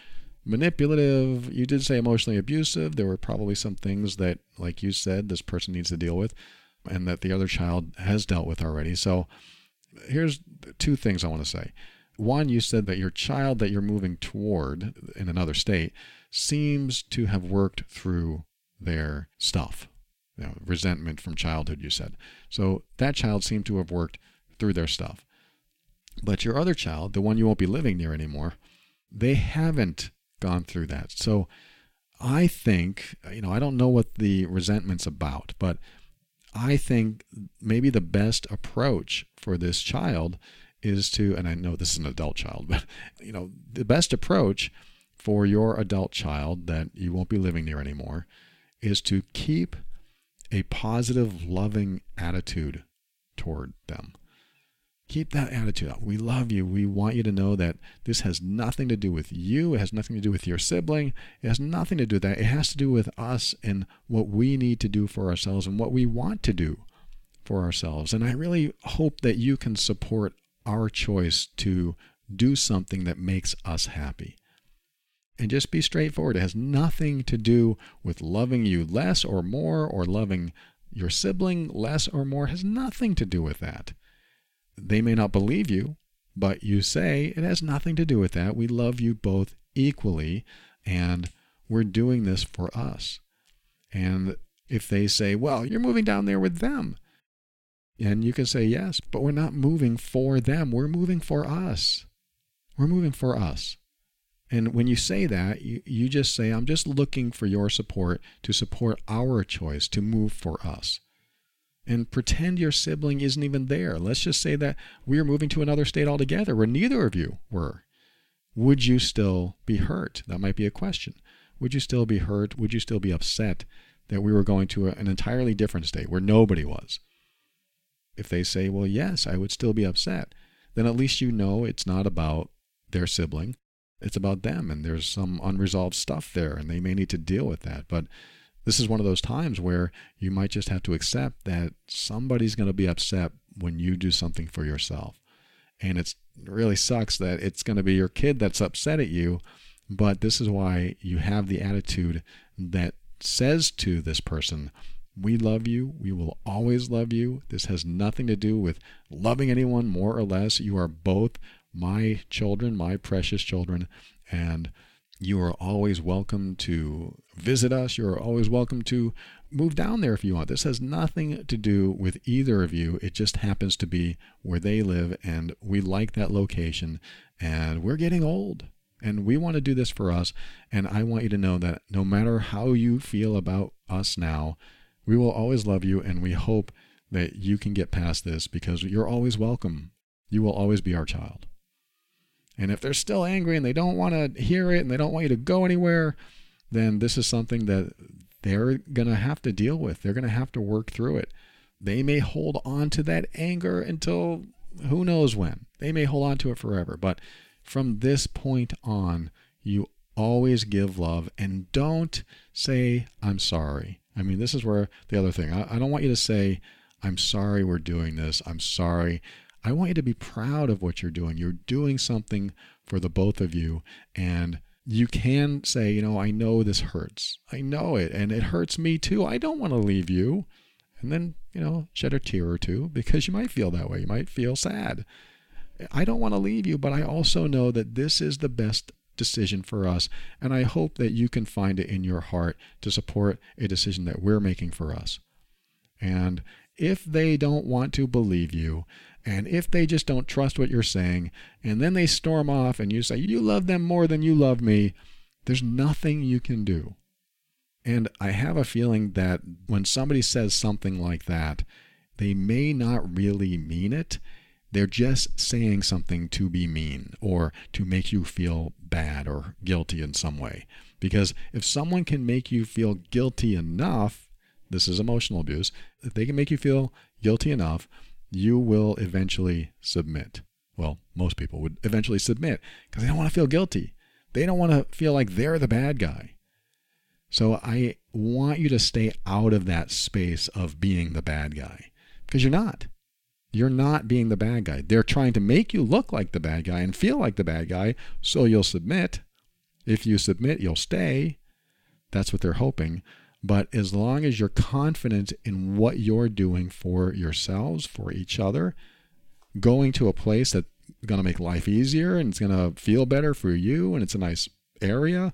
manipulative. You did say emotionally abusive. There were probably some things that, like you said, this person needs to deal with and that the other child has dealt with already. So here's two things I want to say. One, you said that your child that you're moving toward in another state seems to have worked through their stuff. You know, resentment from childhood, you said. So that child seemed to have worked through their stuff. But your other child, the one you won't be living near anymore, they haven't gone through that. So I think, you know, I don't know what the resentment's about, but I think maybe the best approach for this child is to, and I know this is an adult child, but, you know, the best approach for your adult child that you won't be living near anymore is to keep a positive, loving attitude toward them. Keep that attitude. up. We love you. We want you to know that this has nothing to do with you. It has nothing to do with your sibling. It has nothing to do with that. It has to do with us and what we need to do for ourselves and what we want to do for ourselves. And I really hope that you can support our choice to do something that makes us happy. And just be straightforward. It has nothing to do with loving you less or more or loving your sibling less or more. It has nothing to do with that. They may not believe you, but you say it has nothing to do with that. We love you both equally, and we're doing this for us. And if they say, well, you're moving down there with them, and you can say, yes, but we're not moving for them. We're moving for us. We're moving for us. And when you say that, you, you just say, I'm just looking for your support to support our choice to move for us and pretend your sibling isn't even there. Let's just say that we are moving to another state altogether where neither of you were. Would you still be hurt? That might be a question. Would you still be hurt? Would you still be upset that we were going to an entirely different state where nobody was? If they say, well, yes, I would still be upset, then at least you know it's not about their sibling. It's about them, and there's some unresolved stuff there, and they may need to deal with that. But this is one of those times where you might just have to accept that somebody's going to be upset when you do something for yourself. And it really sucks that it's going to be your kid that's upset at you. But this is why you have the attitude that says to this person, We love you. We will always love you. This has nothing to do with loving anyone more or less. You are both my children, my precious children. And you are always welcome to visit us. You're always welcome to move down there if you want. This has nothing to do with either of you. It just happens to be where they live, and we like that location, and we're getting old. And we want to do this for us. And I want you to know that no matter how you feel about us now, we will always love you. And we hope that you can get past this because you're always welcome. You will always be our child. And if they're still angry and they don't want to hear it and they don't want you to go anywhere, then this is something that they're going to have to deal with. They're going to have to work through it. They may hold on to that anger until who knows when. They may hold on to it forever. But from this point on, you always give love and don't say, I'm sorry. I mean, this is where the other thing, I, I don't want you to say, I'm sorry we're doing this. I'm sorry. I want you to be proud of what you're doing. You're doing something for the both of you. And you can say, you know, I know this hurts. I know it. And it hurts me too. I don't want to leave you. And then, you know, shed a tear or two because you might feel that way. You might feel sad. I don't want to leave you, but I also know that this is the best decision for us. And I hope that you can find it in your heart to support a decision that we're making for us. And if they don't want to believe you, and if they just don't trust what you're saying, and then they storm off and you say, You love them more than you love me, there's nothing you can do. And I have a feeling that when somebody says something like that, they may not really mean it. They're just saying something to be mean or to make you feel bad or guilty in some way. Because if someone can make you feel guilty enough, this is emotional abuse, if they can make you feel guilty enough, you will eventually submit. Well, most people would eventually submit because they don't want to feel guilty. They don't want to feel like they're the bad guy. So I want you to stay out of that space of being the bad guy because you're not. You're not being the bad guy. They're trying to make you look like the bad guy and feel like the bad guy, so you'll submit. If you submit, you'll stay. That's what they're hoping. But as long as you're confident in what you're doing for yourselves, for each other, going to a place that's going to make life easier and it's going to feel better for you and it's a nice area,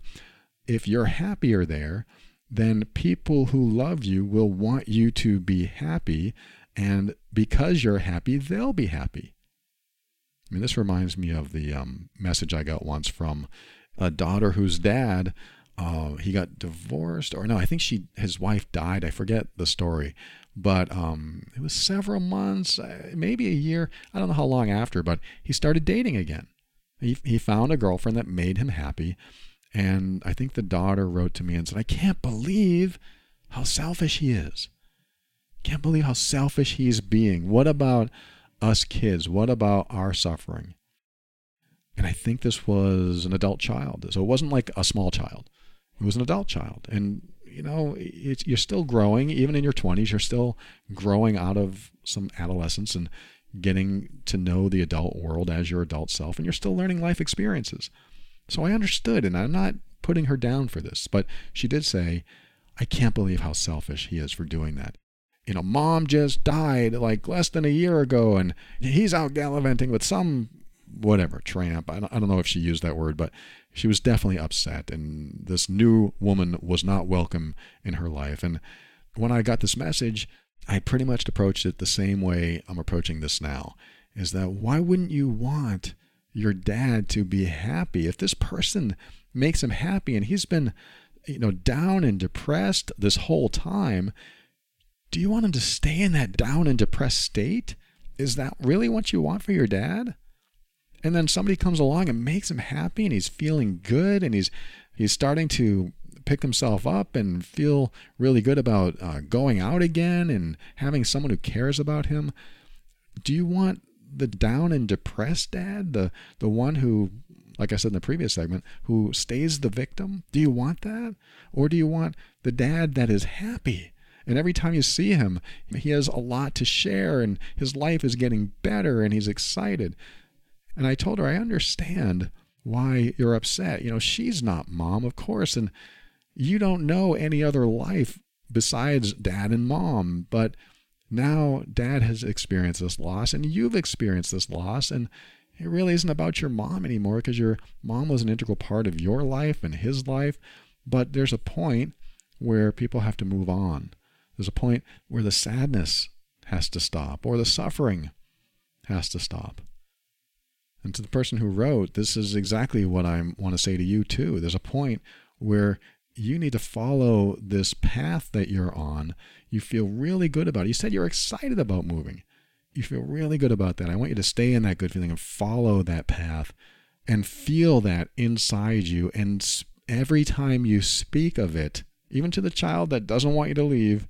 if you're happier there, then people who love you will want you to be happy and because you're happy, they'll be happy. I mean, this reminds me of the um, message I got once from a daughter whose dad, uh, he got divorced, or no, I think she, his wife died. I forget the story, but um, it was several months, uh, maybe a year. I don't know how long after, but he started dating again. He, he found a girlfriend that made him happy. And I think the daughter wrote to me and said, I can't believe how selfish he is. Can't believe how selfish he's being. What about us kids? What about our suffering? And I think this was an adult child. So it wasn't like a small child, it was an adult child. And, you know, you're still growing. Even in your 20s, you're still growing out of some adolescence and getting to know the adult world as your adult self. And you're still learning life experiences. So I understood, and I'm not putting her down for this, but she did say, I can't believe how selfish he is for doing that you know, mom just died like less than a year ago and he's out gallivanting with some whatever tramp. I don't, I don't know if she used that word, but she was definitely upset. And this new woman was not welcome in her life. And when I got this message, I pretty much approached it the same way I'm approaching this now is that why wouldn't you want your dad to be happy? If this person makes him happy and he's been, you know, down and depressed this whole time, do you want him to stay in that down and depressed state? Is that really what you want for your dad? And then somebody comes along and makes him happy and he's feeling good and he's he's starting to pick himself up and feel really good about uh, going out again and having someone who cares about him. Do you want the down and depressed dad, the the one who like I said in the previous segment, who stays the victim? Do you want that? Or do you want the dad that is happy and every time you see him, he has a lot to share and his life is getting better and he's excited. And I told her, I understand why you're upset. You know, she's not mom, of course, and you don't know any other life besides dad and mom. But now dad has experienced this loss and you've experienced this loss. And it really isn't about your mom anymore because your mom was an integral part of your life and his life. But there's a point where people have to move on. There's a point where the sadness has to stop or the suffering has to stop. And to the person who wrote, this is exactly what I want to say to you too. There's a point where you need to follow this path that you're on. You feel really good about it. You said you're excited about moving. You feel really good about that. I want you to stay in that good feeling and follow that path and feel that inside you. And every time you speak of it, even to the child that doesn't want you to leave,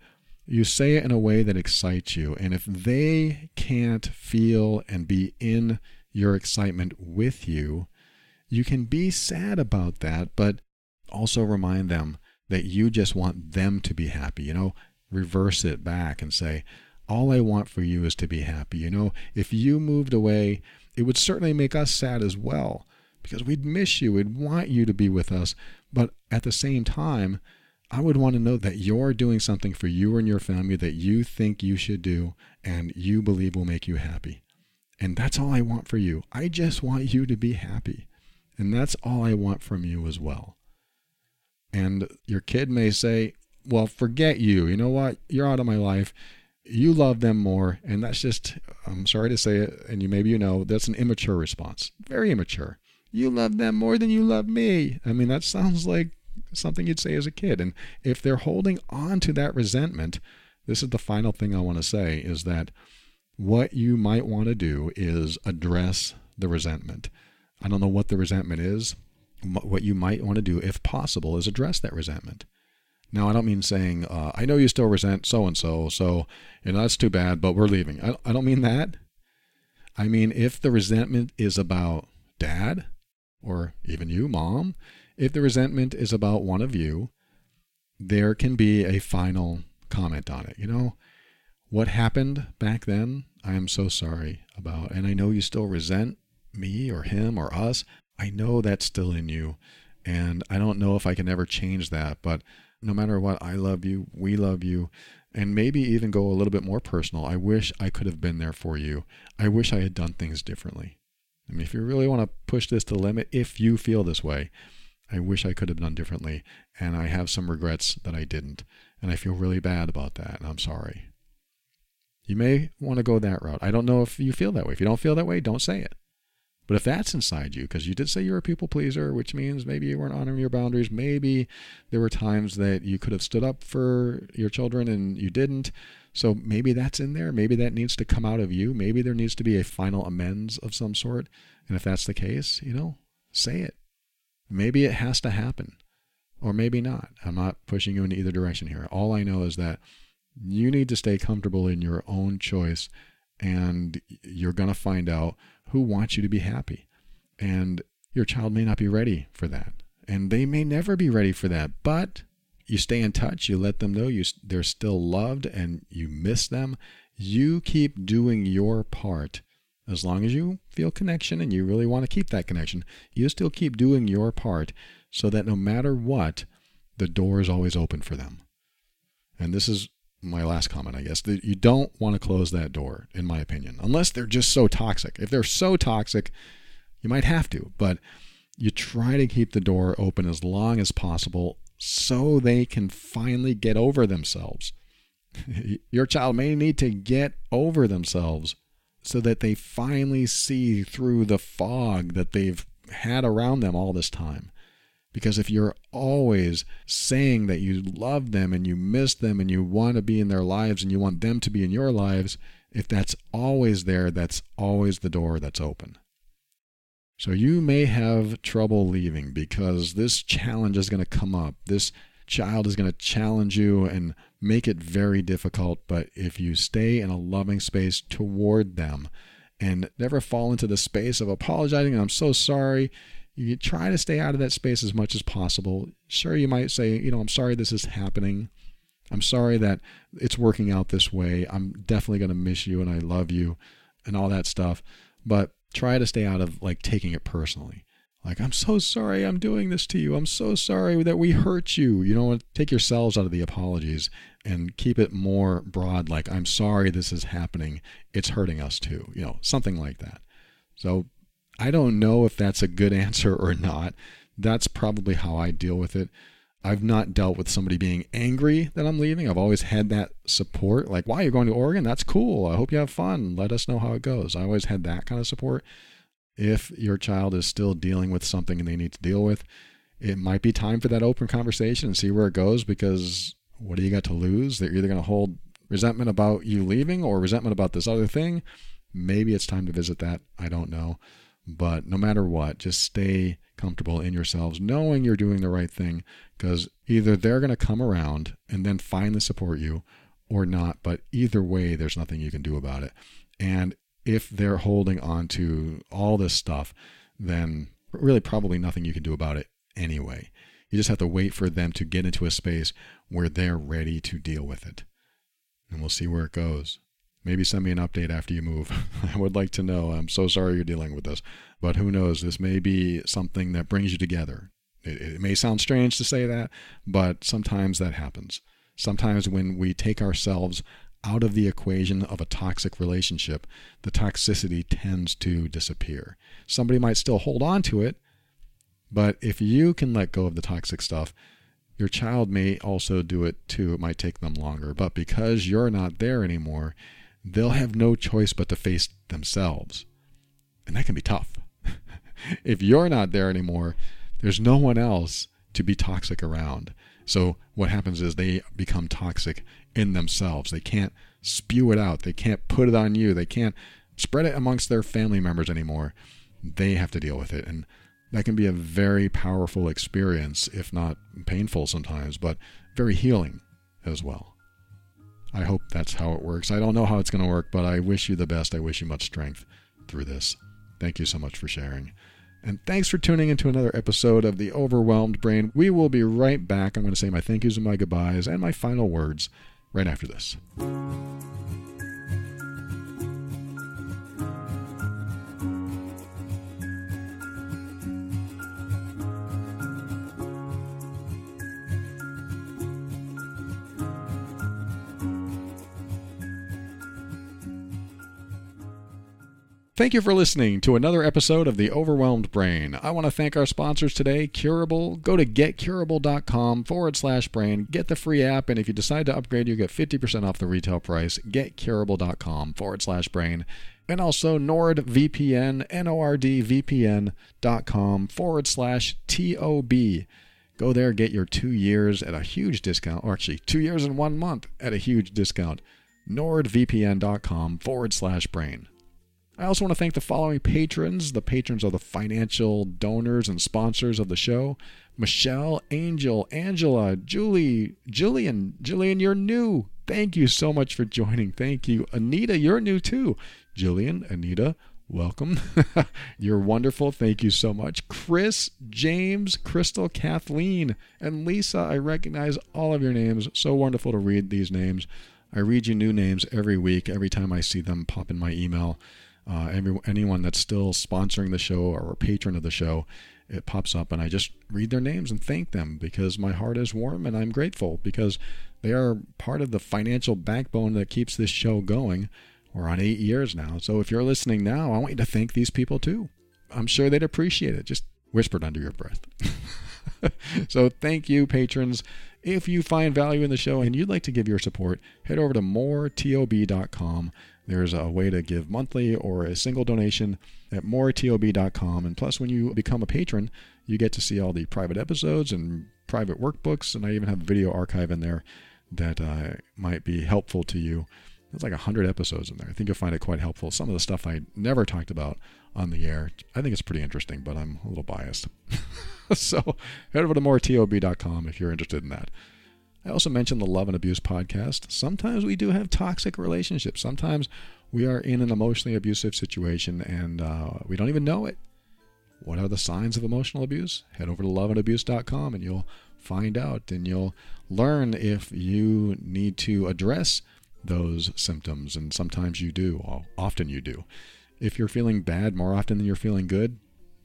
you say it in a way that excites you. And if they can't feel and be in your excitement with you, you can be sad about that, but also remind them that you just want them to be happy. You know, reverse it back and say, All I want for you is to be happy. You know, if you moved away, it would certainly make us sad as well because we'd miss you. We'd want you to be with us. But at the same time, I would want to know that you're doing something for you and your family that you think you should do and you believe will make you happy. And that's all I want for you. I just want you to be happy. And that's all I want from you as well. And your kid may say, Well, forget you. You know what? You're out of my life. you love them more. And that's just, I'm sorry to say it, and you maybe you know, that's an immature response. Very immature. You love them more than you love me. I mean, that sounds like something you'd say as a kid. And if they're holding on to that resentment, this is the final thing I want to say is that what you might want to do is address the resentment. I don't know what the resentment is. What you might want to do, if possible, is address that resentment. Now, I don't mean saying, uh, I know you still resent so and so, so you know, that's too bad, but we're leaving. I, I don't mean that. I mean, if the resentment is about dad, or even you, mom, if the resentment is about one of you, there can be a final comment on it. You know, what happened back then, I am so sorry about. And I know you still resent me or him or us. I know that's still in you. And I don't know if I can ever change that. But no matter what, I love you. We love you. And maybe even go a little bit more personal. I wish I could have been there for you. I wish I had done things differently. I mean, if you really want to push this to the limit, if you feel this way, I wish I could have done differently. And I have some regrets that I didn't. And I feel really bad about that. And I'm sorry. You may want to go that route. I don't know if you feel that way. If you don't feel that way, don't say it. But if that's inside you, because you did say you're a people pleaser, which means maybe you weren't honoring your boundaries, maybe there were times that you could have stood up for your children and you didn't. So maybe that's in there. Maybe that needs to come out of you. Maybe there needs to be a final amends of some sort. And if that's the case, you know, say it. Maybe it has to happen, or maybe not. I'm not pushing you in either direction here. All I know is that you need to stay comfortable in your own choice, and you're going to find out who wants you to be happy. And your child may not be ready for that, and they may never be ready for that, but you stay in touch, you let them know you they're still loved and you miss them. You keep doing your part as long as you feel connection and you really want to keep that connection, you still keep doing your part so that no matter what, the door is always open for them. And this is my last comment, I guess. That you don't want to close that door, in my opinion, unless they're just so toxic. If they're so toxic, you might have to, but you try to keep the door open as long as possible so they can finally get over themselves. Your child may need to get over themselves so that they finally see through the fog that they've had around them all this time. Because if you're always saying that you love them and you miss them and you want to be in their lives and you want them to be in your lives, if that's always there, that's always the door that's open. So you may have trouble leaving because this challenge is going to come up. This child is going to challenge you and make it very difficult. But if you stay in a loving space toward them and never fall into the space of apologizing, I'm so sorry, you try to stay out of that space as much as possible. Sure, you might say, you know, I'm sorry this is happening. I'm sorry that it's working out this way. I'm definitely going to miss you and I love you and all that stuff. But try to stay out of like taking it personally. Like, I'm so sorry I'm doing this to you. I'm so sorry that we hurt you. You know, take yourselves out of the apologies and keep it more broad, like, I'm sorry this is happening. It's hurting us too. You know, something like that. So I don't know if that's a good answer or not. That's probably how I deal with it. I've not dealt with somebody being angry that I'm leaving. I've always had that support. Like, why are you going to Oregon? That's cool. I hope you have fun. Let us know how it goes. I always had that kind of support if your child is still dealing with something and they need to deal with, it might be time for that open conversation and see where it goes because what do you got to lose? They're either going to hold resentment about you leaving or resentment about this other thing. Maybe it's time to visit that. I don't know. But no matter what, just stay comfortable in yourselves, knowing you're doing the right thing because either they're going to come around and then finally support you or not. But either way, there's nothing you can do about it. And if they're holding on to all this stuff, then really probably nothing you can do about it anyway. You just have to wait for them to get into a space where they're ready to deal with it. And we'll see where it goes. Maybe send me an update after you move. I would like to know. I'm so sorry you're dealing with this. But who knows? This may be something that brings you together. It, it may sound strange to say that, but sometimes that happens. Sometimes when we take ourselves out of the equation of a toxic relationship, the toxicity tends to disappear. Somebody might still hold on to it, but if you can let go of the toxic stuff, Your child may also do it too. It might take them longer, but because you're not there anymore, they'll have no choice but to face themselves. And that can be tough. if you're not there anymore, there's no one else to be toxic around. So what happens is they become toxic in themselves. They can't spew it out. They can't put it on you. They can't spread it amongst their family members anymore. They have to deal with it. And that can be a very powerful experience, if not painful sometimes, but very healing as well. I hope that's how it works. I don't know how it's going to work, but I wish you the best. I wish you much strength through this. Thank you so much for sharing. And thanks for tuning into another episode of The Overwhelmed Brain. We will be right back. I'm going to say my thank yous and my goodbyes and my final words right after this. Thank you for listening to another episode of The Overwhelmed Brain. I want to thank our sponsors today, Curable. Go to getcurable.com forward slash brain. Get the free app, and if you decide to upgrade, you get 50% off the retail price. Getcurable.com forward slash brain. And also NordVPN, N-O-R-D-V-P-N.com forward slash T-O-B. Go there, get your two years at a huge discount, or actually two years and one month at a huge discount. NordVPN.com forward slash brain. I also want to thank the following patrons. The patrons are the financial donors and sponsors of the show Michelle, Angel, Angela, Julie, Jillian. Jillian, you're new. Thank you so much for joining. Thank you. Anita, you're new too. Jillian, Anita, welcome. you're wonderful. Thank you so much. Chris, James, Crystal, Kathleen, and Lisa. I recognize all of your names. So wonderful to read these names. I read you new names every week, every time I see them pop in my email uh, every, anyone that's still sponsoring the show or a patron of the show, it pops up and I just read their names and thank them because my heart is warm and I'm grateful because they are part of the financial backbone that keeps this show going. We're on eight years now. So if you're listening now, I want you to thank these people too. I'm sure they'd appreciate it. Just whispered under your breath. so thank you, patrons. If you find value in the show and you'd like to give your support, head over to moretob.com there's a way to give monthly or a single donation at moretob.com. And plus, when you become a patron, you get to see all the private episodes and private workbooks. And I even have a video archive in there that uh, might be helpful to you. There's like 100 episodes in there. I think you'll find it quite helpful. Some of the stuff I never talked about on the air. I think it's pretty interesting, but I'm a little biased. so head over to moretob.com if you're interested in that. I also mentioned the Love and Abuse podcast. Sometimes we do have toxic relationships. Sometimes we are in an emotionally abusive situation and uh, we don't even know it. What are the signs of emotional abuse? Head over to loveandabuse.com and you'll find out and you'll learn if you need to address those symptoms. And sometimes you do, often you do. If you're feeling bad more often than you're feeling good,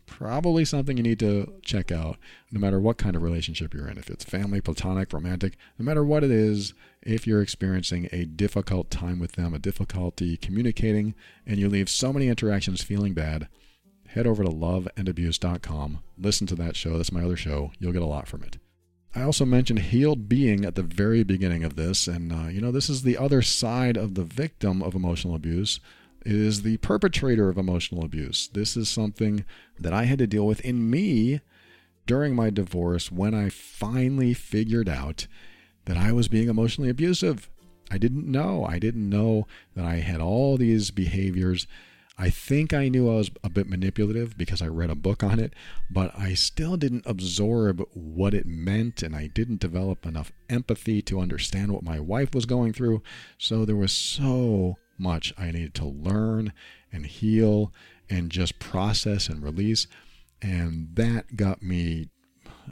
probably something you need to check out no matter what kind of relationship you're in. If it's family, platonic, romantic, no matter what it is, if you're experiencing a difficult time with them, a difficulty communicating, and you leave so many interactions feeling bad, head over to loveandabuse.com. Listen to that show. That's my other show. You'll get a lot from it. I also mentioned healed being at the very beginning of this, and uh, you know, this is the other side of the victim of emotional abuse is the perpetrator of emotional abuse. This is something that I had to deal with in me during my divorce when I finally figured out that I was being emotionally abusive. I didn't know. I didn't know that I had all these behaviors. I think I knew I was a bit manipulative because I read a book on it, but I still didn't absorb what it meant and I didn't develop enough empathy to understand what my wife was going through. So there was so much I needed to learn and heal and just process and release. And that got me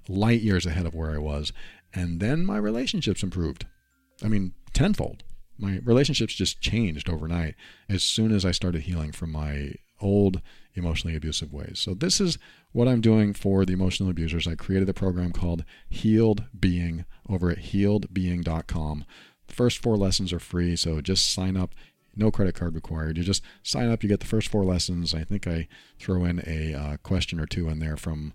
light years ahead of where I was. And then my relationships improved. I mean, tenfold. My relationships just changed overnight as soon as I started healing from my old emotionally abusive ways. So, this is what I'm doing for the emotional abusers. I created a program called Healed Being over at healedbeing.com. The first four lessons are free, so just sign up no credit card required. You just sign up, you get the first four lessons. I think I throw in a uh, question or two in there from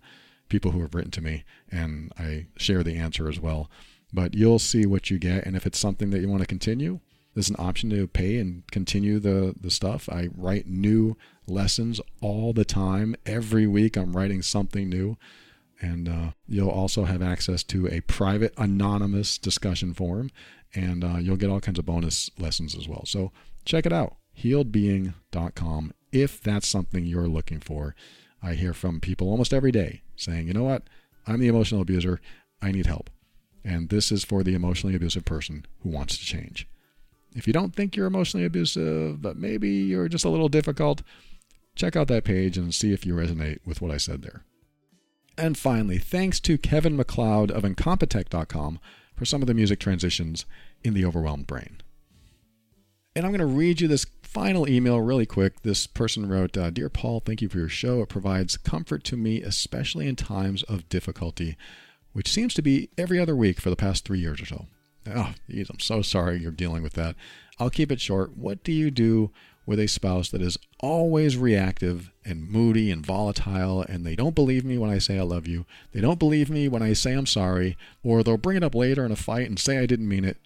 people who have written to me, and I share the answer as well. But you'll see what you get, and if it's something that you want to continue, there's an option to pay and continue the the stuff. I write new lessons all the time. Every week, I'm writing something new. And uh, you'll also have access to a private, anonymous discussion forum, and uh, you'll get all kinds of bonus lessons as well. So check it out, healedbeing.com, if that's something you're looking for. I hear from people almost every day saying, you know what, I'm the emotional abuser, I need help. And this is for the emotionally abusive person who wants to change. If you don't think you're emotionally abusive, but maybe you're just a little difficult, check out that page and see if you resonate with what I said there. And finally, thanks to Kevin MacLeod of Incompetech.com for some of the music transitions in The Overwhelmed Brain. And I'm going to read you this final email really quick. This person wrote uh, Dear Paul, thank you for your show. It provides comfort to me, especially in times of difficulty, which seems to be every other week for the past three years or so. Oh, geez, I'm so sorry you're dealing with that. I'll keep it short. What do you do with a spouse that is always reactive and moody and volatile, and they don't believe me when I say I love you. They don't believe me when I say I'm sorry, or they'll bring it up later in a fight and say I didn't mean it.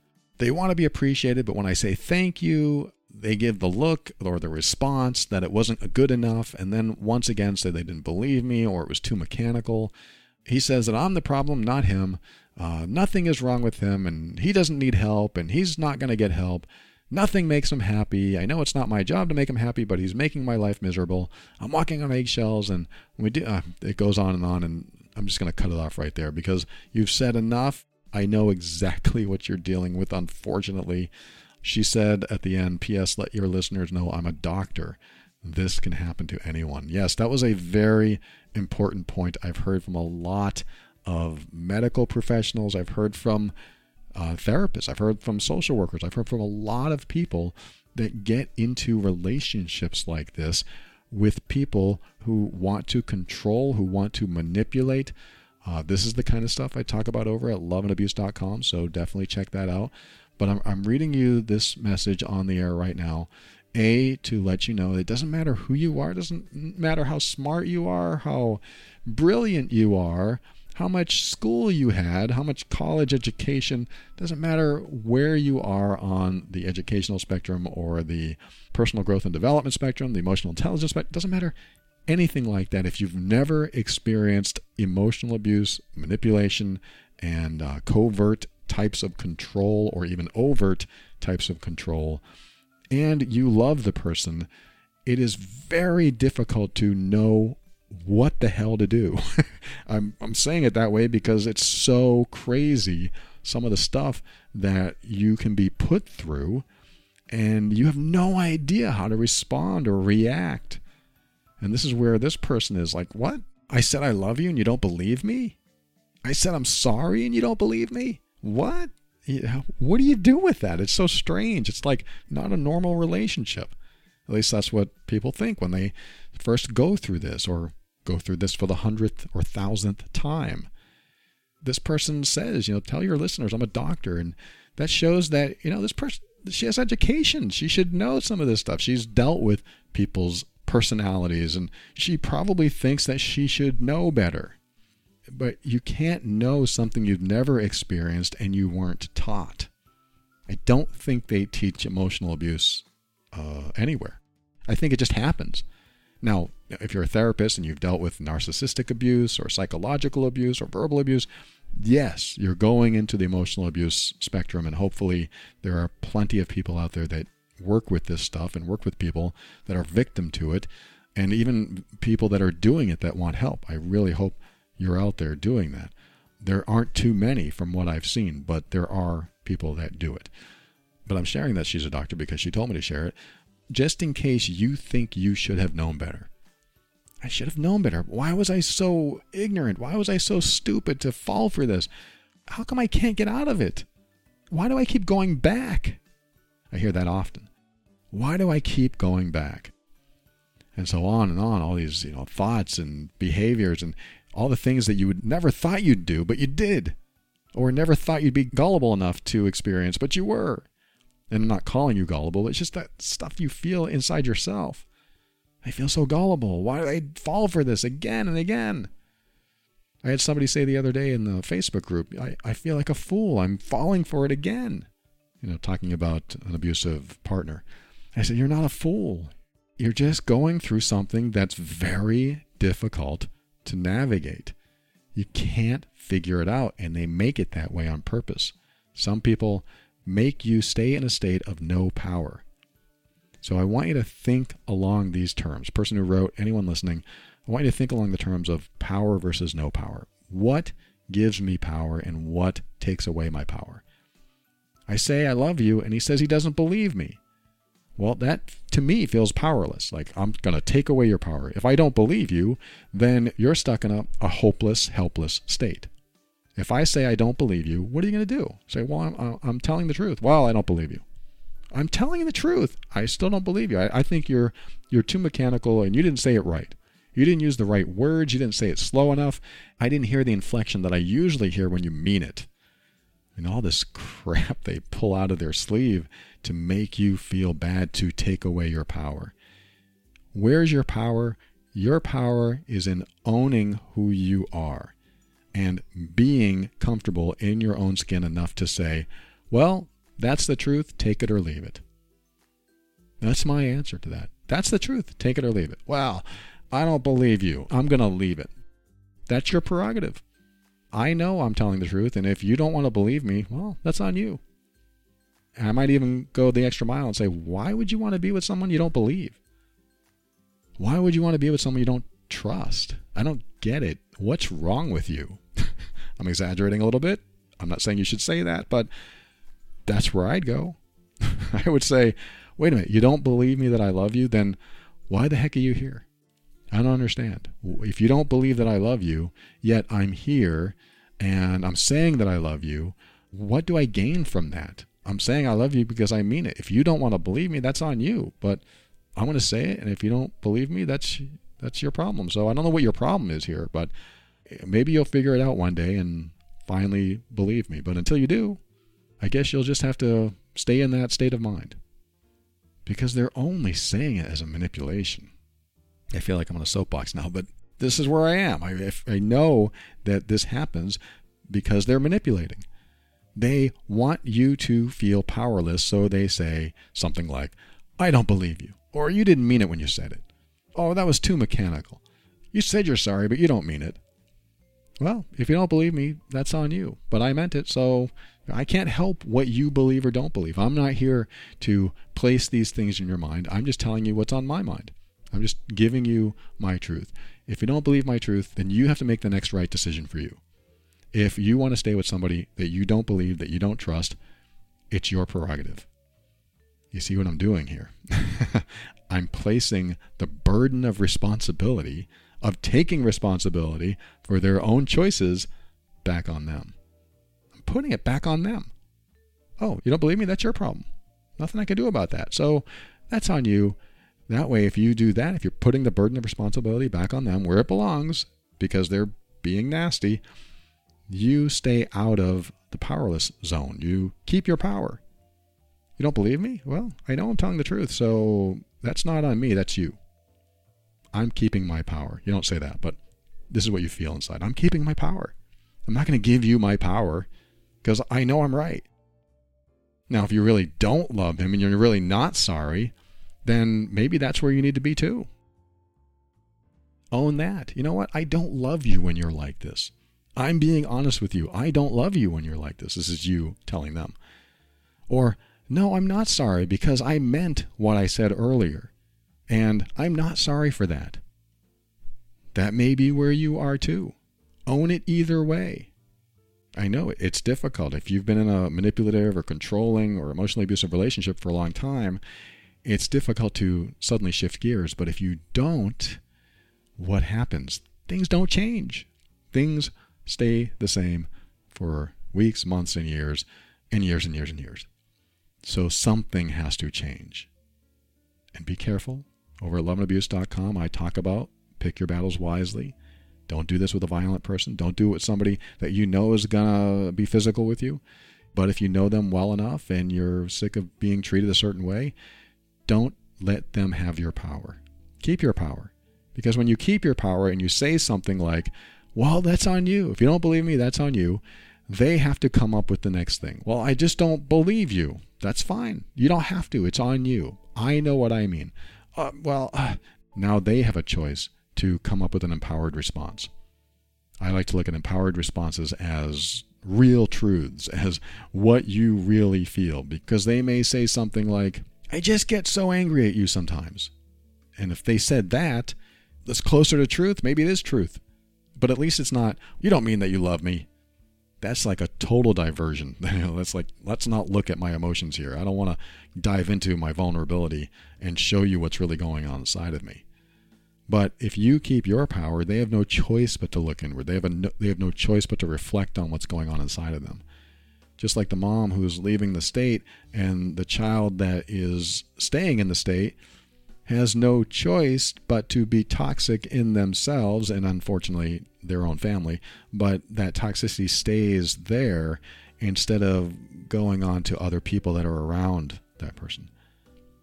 They want to be appreciated, but when I say thank you, they give the look or the response that it wasn't good enough, and then once again say they didn't believe me or it was too mechanical. He says that I'm the problem, not him. Uh, nothing is wrong with him, and he doesn't need help, and he's not going to get help. Nothing makes him happy. I know it's not my job to make him happy, but he's making my life miserable. I'm walking on eggshells, and we do. Uh, it goes on and on, and I'm just going to cut it off right there because you've said enough. I know exactly what you're dealing with. Unfortunately, she said at the end, "P.S. Let your listeners know I'm a doctor. This can happen to anyone." Yes, that was a very important point. I've heard from a lot of medical professionals. I've heard from uh, therapists. I've heard from social workers. I've heard from a lot of people that get into relationships like this with people who want to control, who want to manipulate. Uh, this is the kind of stuff I talk about over at loveandabuse.com, so definitely check that out. But I'm, I'm reading you this message on the air right now. A, to let you know it doesn't matter who you are, it doesn't matter how smart you are, how brilliant you are, how much school you had, how much college education, doesn't matter where you are on the educational spectrum or the personal growth and development spectrum, the emotional intelligence spectrum, doesn't matter anything like that. If you've never experienced emotional abuse, manipulation, and uh, covert types of control or even overt types of control, and you love the person, it is very difficult to know what the hell to do. I'm, I'm saying it that way because it's so crazy, some of the stuff that you can be put through, and you have no idea how to respond or react. And this is where this person is like, What? I said I love you and you don't believe me? I said I'm sorry and you don't believe me? What? What do you do with that? It's so strange. It's like not a normal relationship. At least that's what people think when they first go through this or go through this for the hundredth or thousandth time. This person says, you know, tell your listeners I'm a doctor. And that shows that, you know, this person, she has education. She should know some of this stuff. She's dealt with people's personalities and she probably thinks that she should know better. But you can't know something you've never experienced and you weren't taught. I don't think they teach emotional abuse uh, anywhere. I think it just happens. Now, if you're a therapist and you've dealt with narcissistic abuse or psychological abuse or verbal abuse, yes, you're going into the emotional abuse spectrum, and hopefully there are plenty of people out there that work with this stuff and work with people that are victim to it, and even people that are doing it that want help. I really hope you're out there doing that. There aren't too many from what I've seen, but there are people that do it. But I'm sharing that she's a doctor because she told me to share it just in case you think you should have known better. I should have known better. Why was I so ignorant? Why was I so stupid to fall for this? How come I can't get out of it? Why do I keep going back? I hear that often. Why do I keep going back? And so on and on, all these, you know, thoughts and behaviors and all the things that you would never thought you'd do, but you did. Or never thought you'd be gullible enough to experience, but you were and I'm not calling you gullible. It's just that stuff you feel inside yourself. I feel so gullible. Why do I fall for this again and again? I had somebody say the other day in the Facebook group, I, I feel like a fool. I'm falling for it again. You know, talking about an abusive partner. I said, You're not a fool. You're just going through something that's very difficult to navigate. You can't figure it out, and they make it that way on purpose. Some people make you stay in a state of no power. So I want you to think along these terms. Person who wrote, anyone listening, I want you to think along the terms of power versus no power. What gives me power and what takes away my power? I say I love you, and he says he doesn't believe me. Well, that to me feels powerless. Like I'm going to take away your power. If I don't believe you, then you're stuck in a, a hopeless, helpless state. If I say I don't believe you, what are you going to do? Say, well, I'm, I'm telling the truth. Well, I don't believe you. I'm telling you the truth. I still don't believe you. I, I think you're you're too mechanical and you didn't say it right. You didn't use the right words. You didn't say it slow enough. I didn't hear the inflection that I usually hear when you mean it. And all this crap they pull out of their sleeve to make you feel bad to take away your power. Where's your power? Your power is in owning who you are and being comfortable in your own skin enough to say, well, that's the truth, take it or leave it. That's my answer to that. That's the truth, take it or leave it. Well, I don't believe you. I'm going to leave it. That's your prerogative. I know I'm telling the truth, and if you don't want to believe me, well, that's on you. And I might even go the extra mile and say, why would you want to be with someone you don't believe? Why would you want to be with someone you don't trust? I don't get it. What's wrong with you? I'm exaggerating a little bit. I'm not saying you should say that, but that's where I'd go. I would say, wait a minute, you don't believe me that I love you? Then why the heck are you here? I don't understand. If you don't believe that I love you, yet I'm here and I'm saying that I love you, what do I gain from that? I'm saying I love you because I mean it. If you don't want to believe me, that's on you. But I'm going to say it, and if you don't believe me, that's that's your problem. So I don't know what your problem is here, but eh, maybe you'll figure it out one day and finally believe me. But until you do, I guess you'll just have to stay in that state of mind because they're only saying it as a manipulation. I feel like I'm on a soapbox now, but this is where I am. I, I know that this happens because they're manipulating. They want you to feel powerless, so they say something like, I don't believe you, or you didn't mean it when you said it. Oh, that was too mechanical. You said you're sorry, but you don't mean it. Well, if you don't believe me, that's on you. But I meant it, so I can't help what you believe or don't believe. I'm not here to place these things in your mind. I'm just telling you what's on my mind. I'm just giving you my truth. If you don't believe my truth, then you have to make the next right decision for you. If you want to stay with somebody that you don't believe, that you don't trust, it's your prerogative. You see what I'm doing here? I'm placing the burden of responsibility, of taking responsibility for their own choices back on them. I'm putting it back on them. Oh, you don't believe me? That's your problem. Nothing I can do about that. So that's on you. That way, if you do that, if you're putting the burden of responsibility back on them where it belongs because they're being nasty, you stay out of the powerless zone. You keep your power. You don't believe me? Well, I know I'm telling the truth, so that's not on me, that's you. I'm keeping my power. You don't say that, but this is what you feel inside. I'm keeping my power. I'm not going to give you my power because I know I'm right. Now, if you really don't love him and you're really not sorry, then maybe that's where you need to be too. Own that. You know what? I don't love you when you're like this. I'm being honest with you. I don't love you when you're like this. This is you telling them. Or, no, I'm not sorry because I meant what I said earlier. And I'm not sorry for that. That may be where you are too. Own it either way. I know it's difficult. If you've been in a manipulative or controlling or emotionally abusive relationship for a long time, it's difficult to suddenly shift gears. But if you don't, what happens? Things don't change. Things stay the same for weeks, months, and years, and years and years and years. So something has to change. And be careful. Over at loveandabuse.com, I talk about pick your battles wisely. Don't do this with a violent person. Don't do it with somebody that you know is going to be physical with you. But if you know them well enough and you're sick of being treated a certain way, don't let them have your power. Keep your power. Because when you keep your power and you say something like, Well, that's on you. If you don't believe me, that's on you. They have to come up with the next thing. Well, I just don't believe you. That's fine. You don't have to. It's on you. I know what I mean. Uh, well, uh, now they have a choice to come up with an empowered response. I like to look at empowered responses as real truths, as what you really feel, because they may say something like, I just get so angry at you sometimes. And if they said that, that's closer to truth. Maybe it is truth. But at least it's not, you don't mean that you love me. That's like a total diversion. that's like, let's not look at my emotions here. I don't want to dive into my vulnerability and show you what's really going on inside of me. But if you keep your power, they have no choice but to look inward. They have, a no, they have no choice but to reflect on what's going on inside of them. Just like the mom who's leaving the state and the child that is staying in the state has no choice but to be toxic in themselves and unfortunately their own family, but that toxicity stays there instead of going on to other people that are around that person.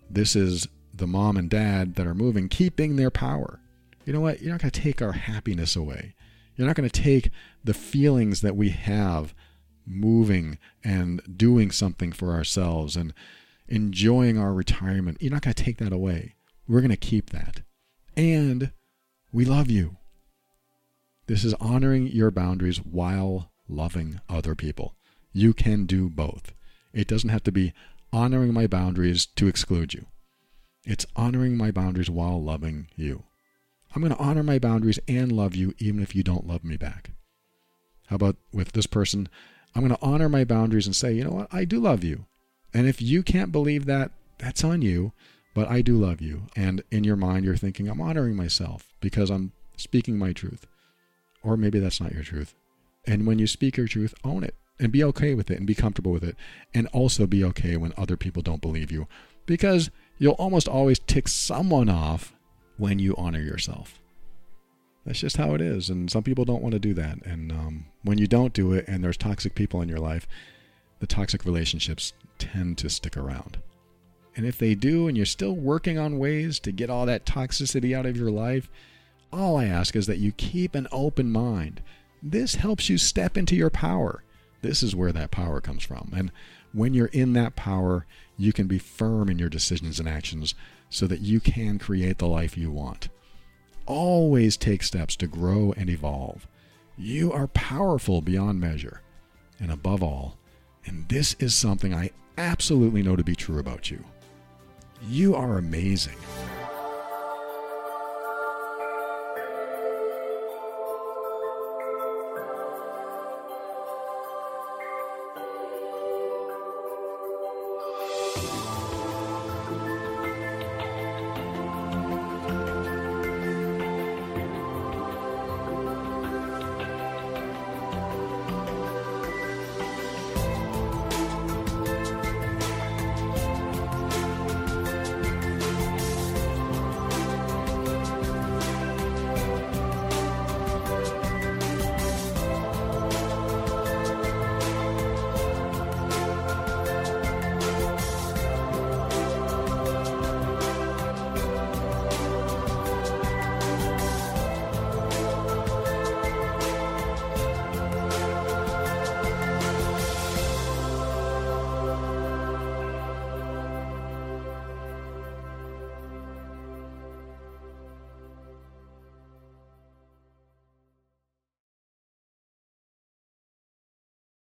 This is the mom and dad that are moving keeping their power. You know what? You're not going to take our happiness away. You're not going to take the feelings that we have moving and doing something for ourselves and enjoying our retirement. You're not going to take that away. We're going to keep that. And we love you. This is honoring your boundaries while loving other people. You can do both. It doesn't have to be honoring my boundaries to exclude you. It's honoring my boundaries while loving you. I'm going to honor my boundaries and love you even if you don't love me back. How about with this person? I'm going to honor my boundaries and say, you know what? I do love you. And if you can't believe that, that's on you, but I do love you. And in your mind, you're thinking, I'm honoring myself because I'm speaking my truth. Or maybe that's not your truth. And when you speak your truth, own it and be okay with it and be comfortable with it. And also be okay when other people don't believe you because you'll almost always tick someone off when you honor yourself. That's just how it is. And some people don't want to do that. And um, when you don't do it and there's toxic people in your life, the toxic relationships tend to stick around. And if they do, and you're still working on ways to get all that toxicity out of your life, all I ask is that you keep an open mind. This helps you step into your power. This is where that power comes from. And when you're in that power, you can be firm in your decisions and actions so that you can create the life you want. Always take steps to grow and evolve. You are powerful beyond measure. And above all, and this is something I absolutely know to be true about you, you are amazing.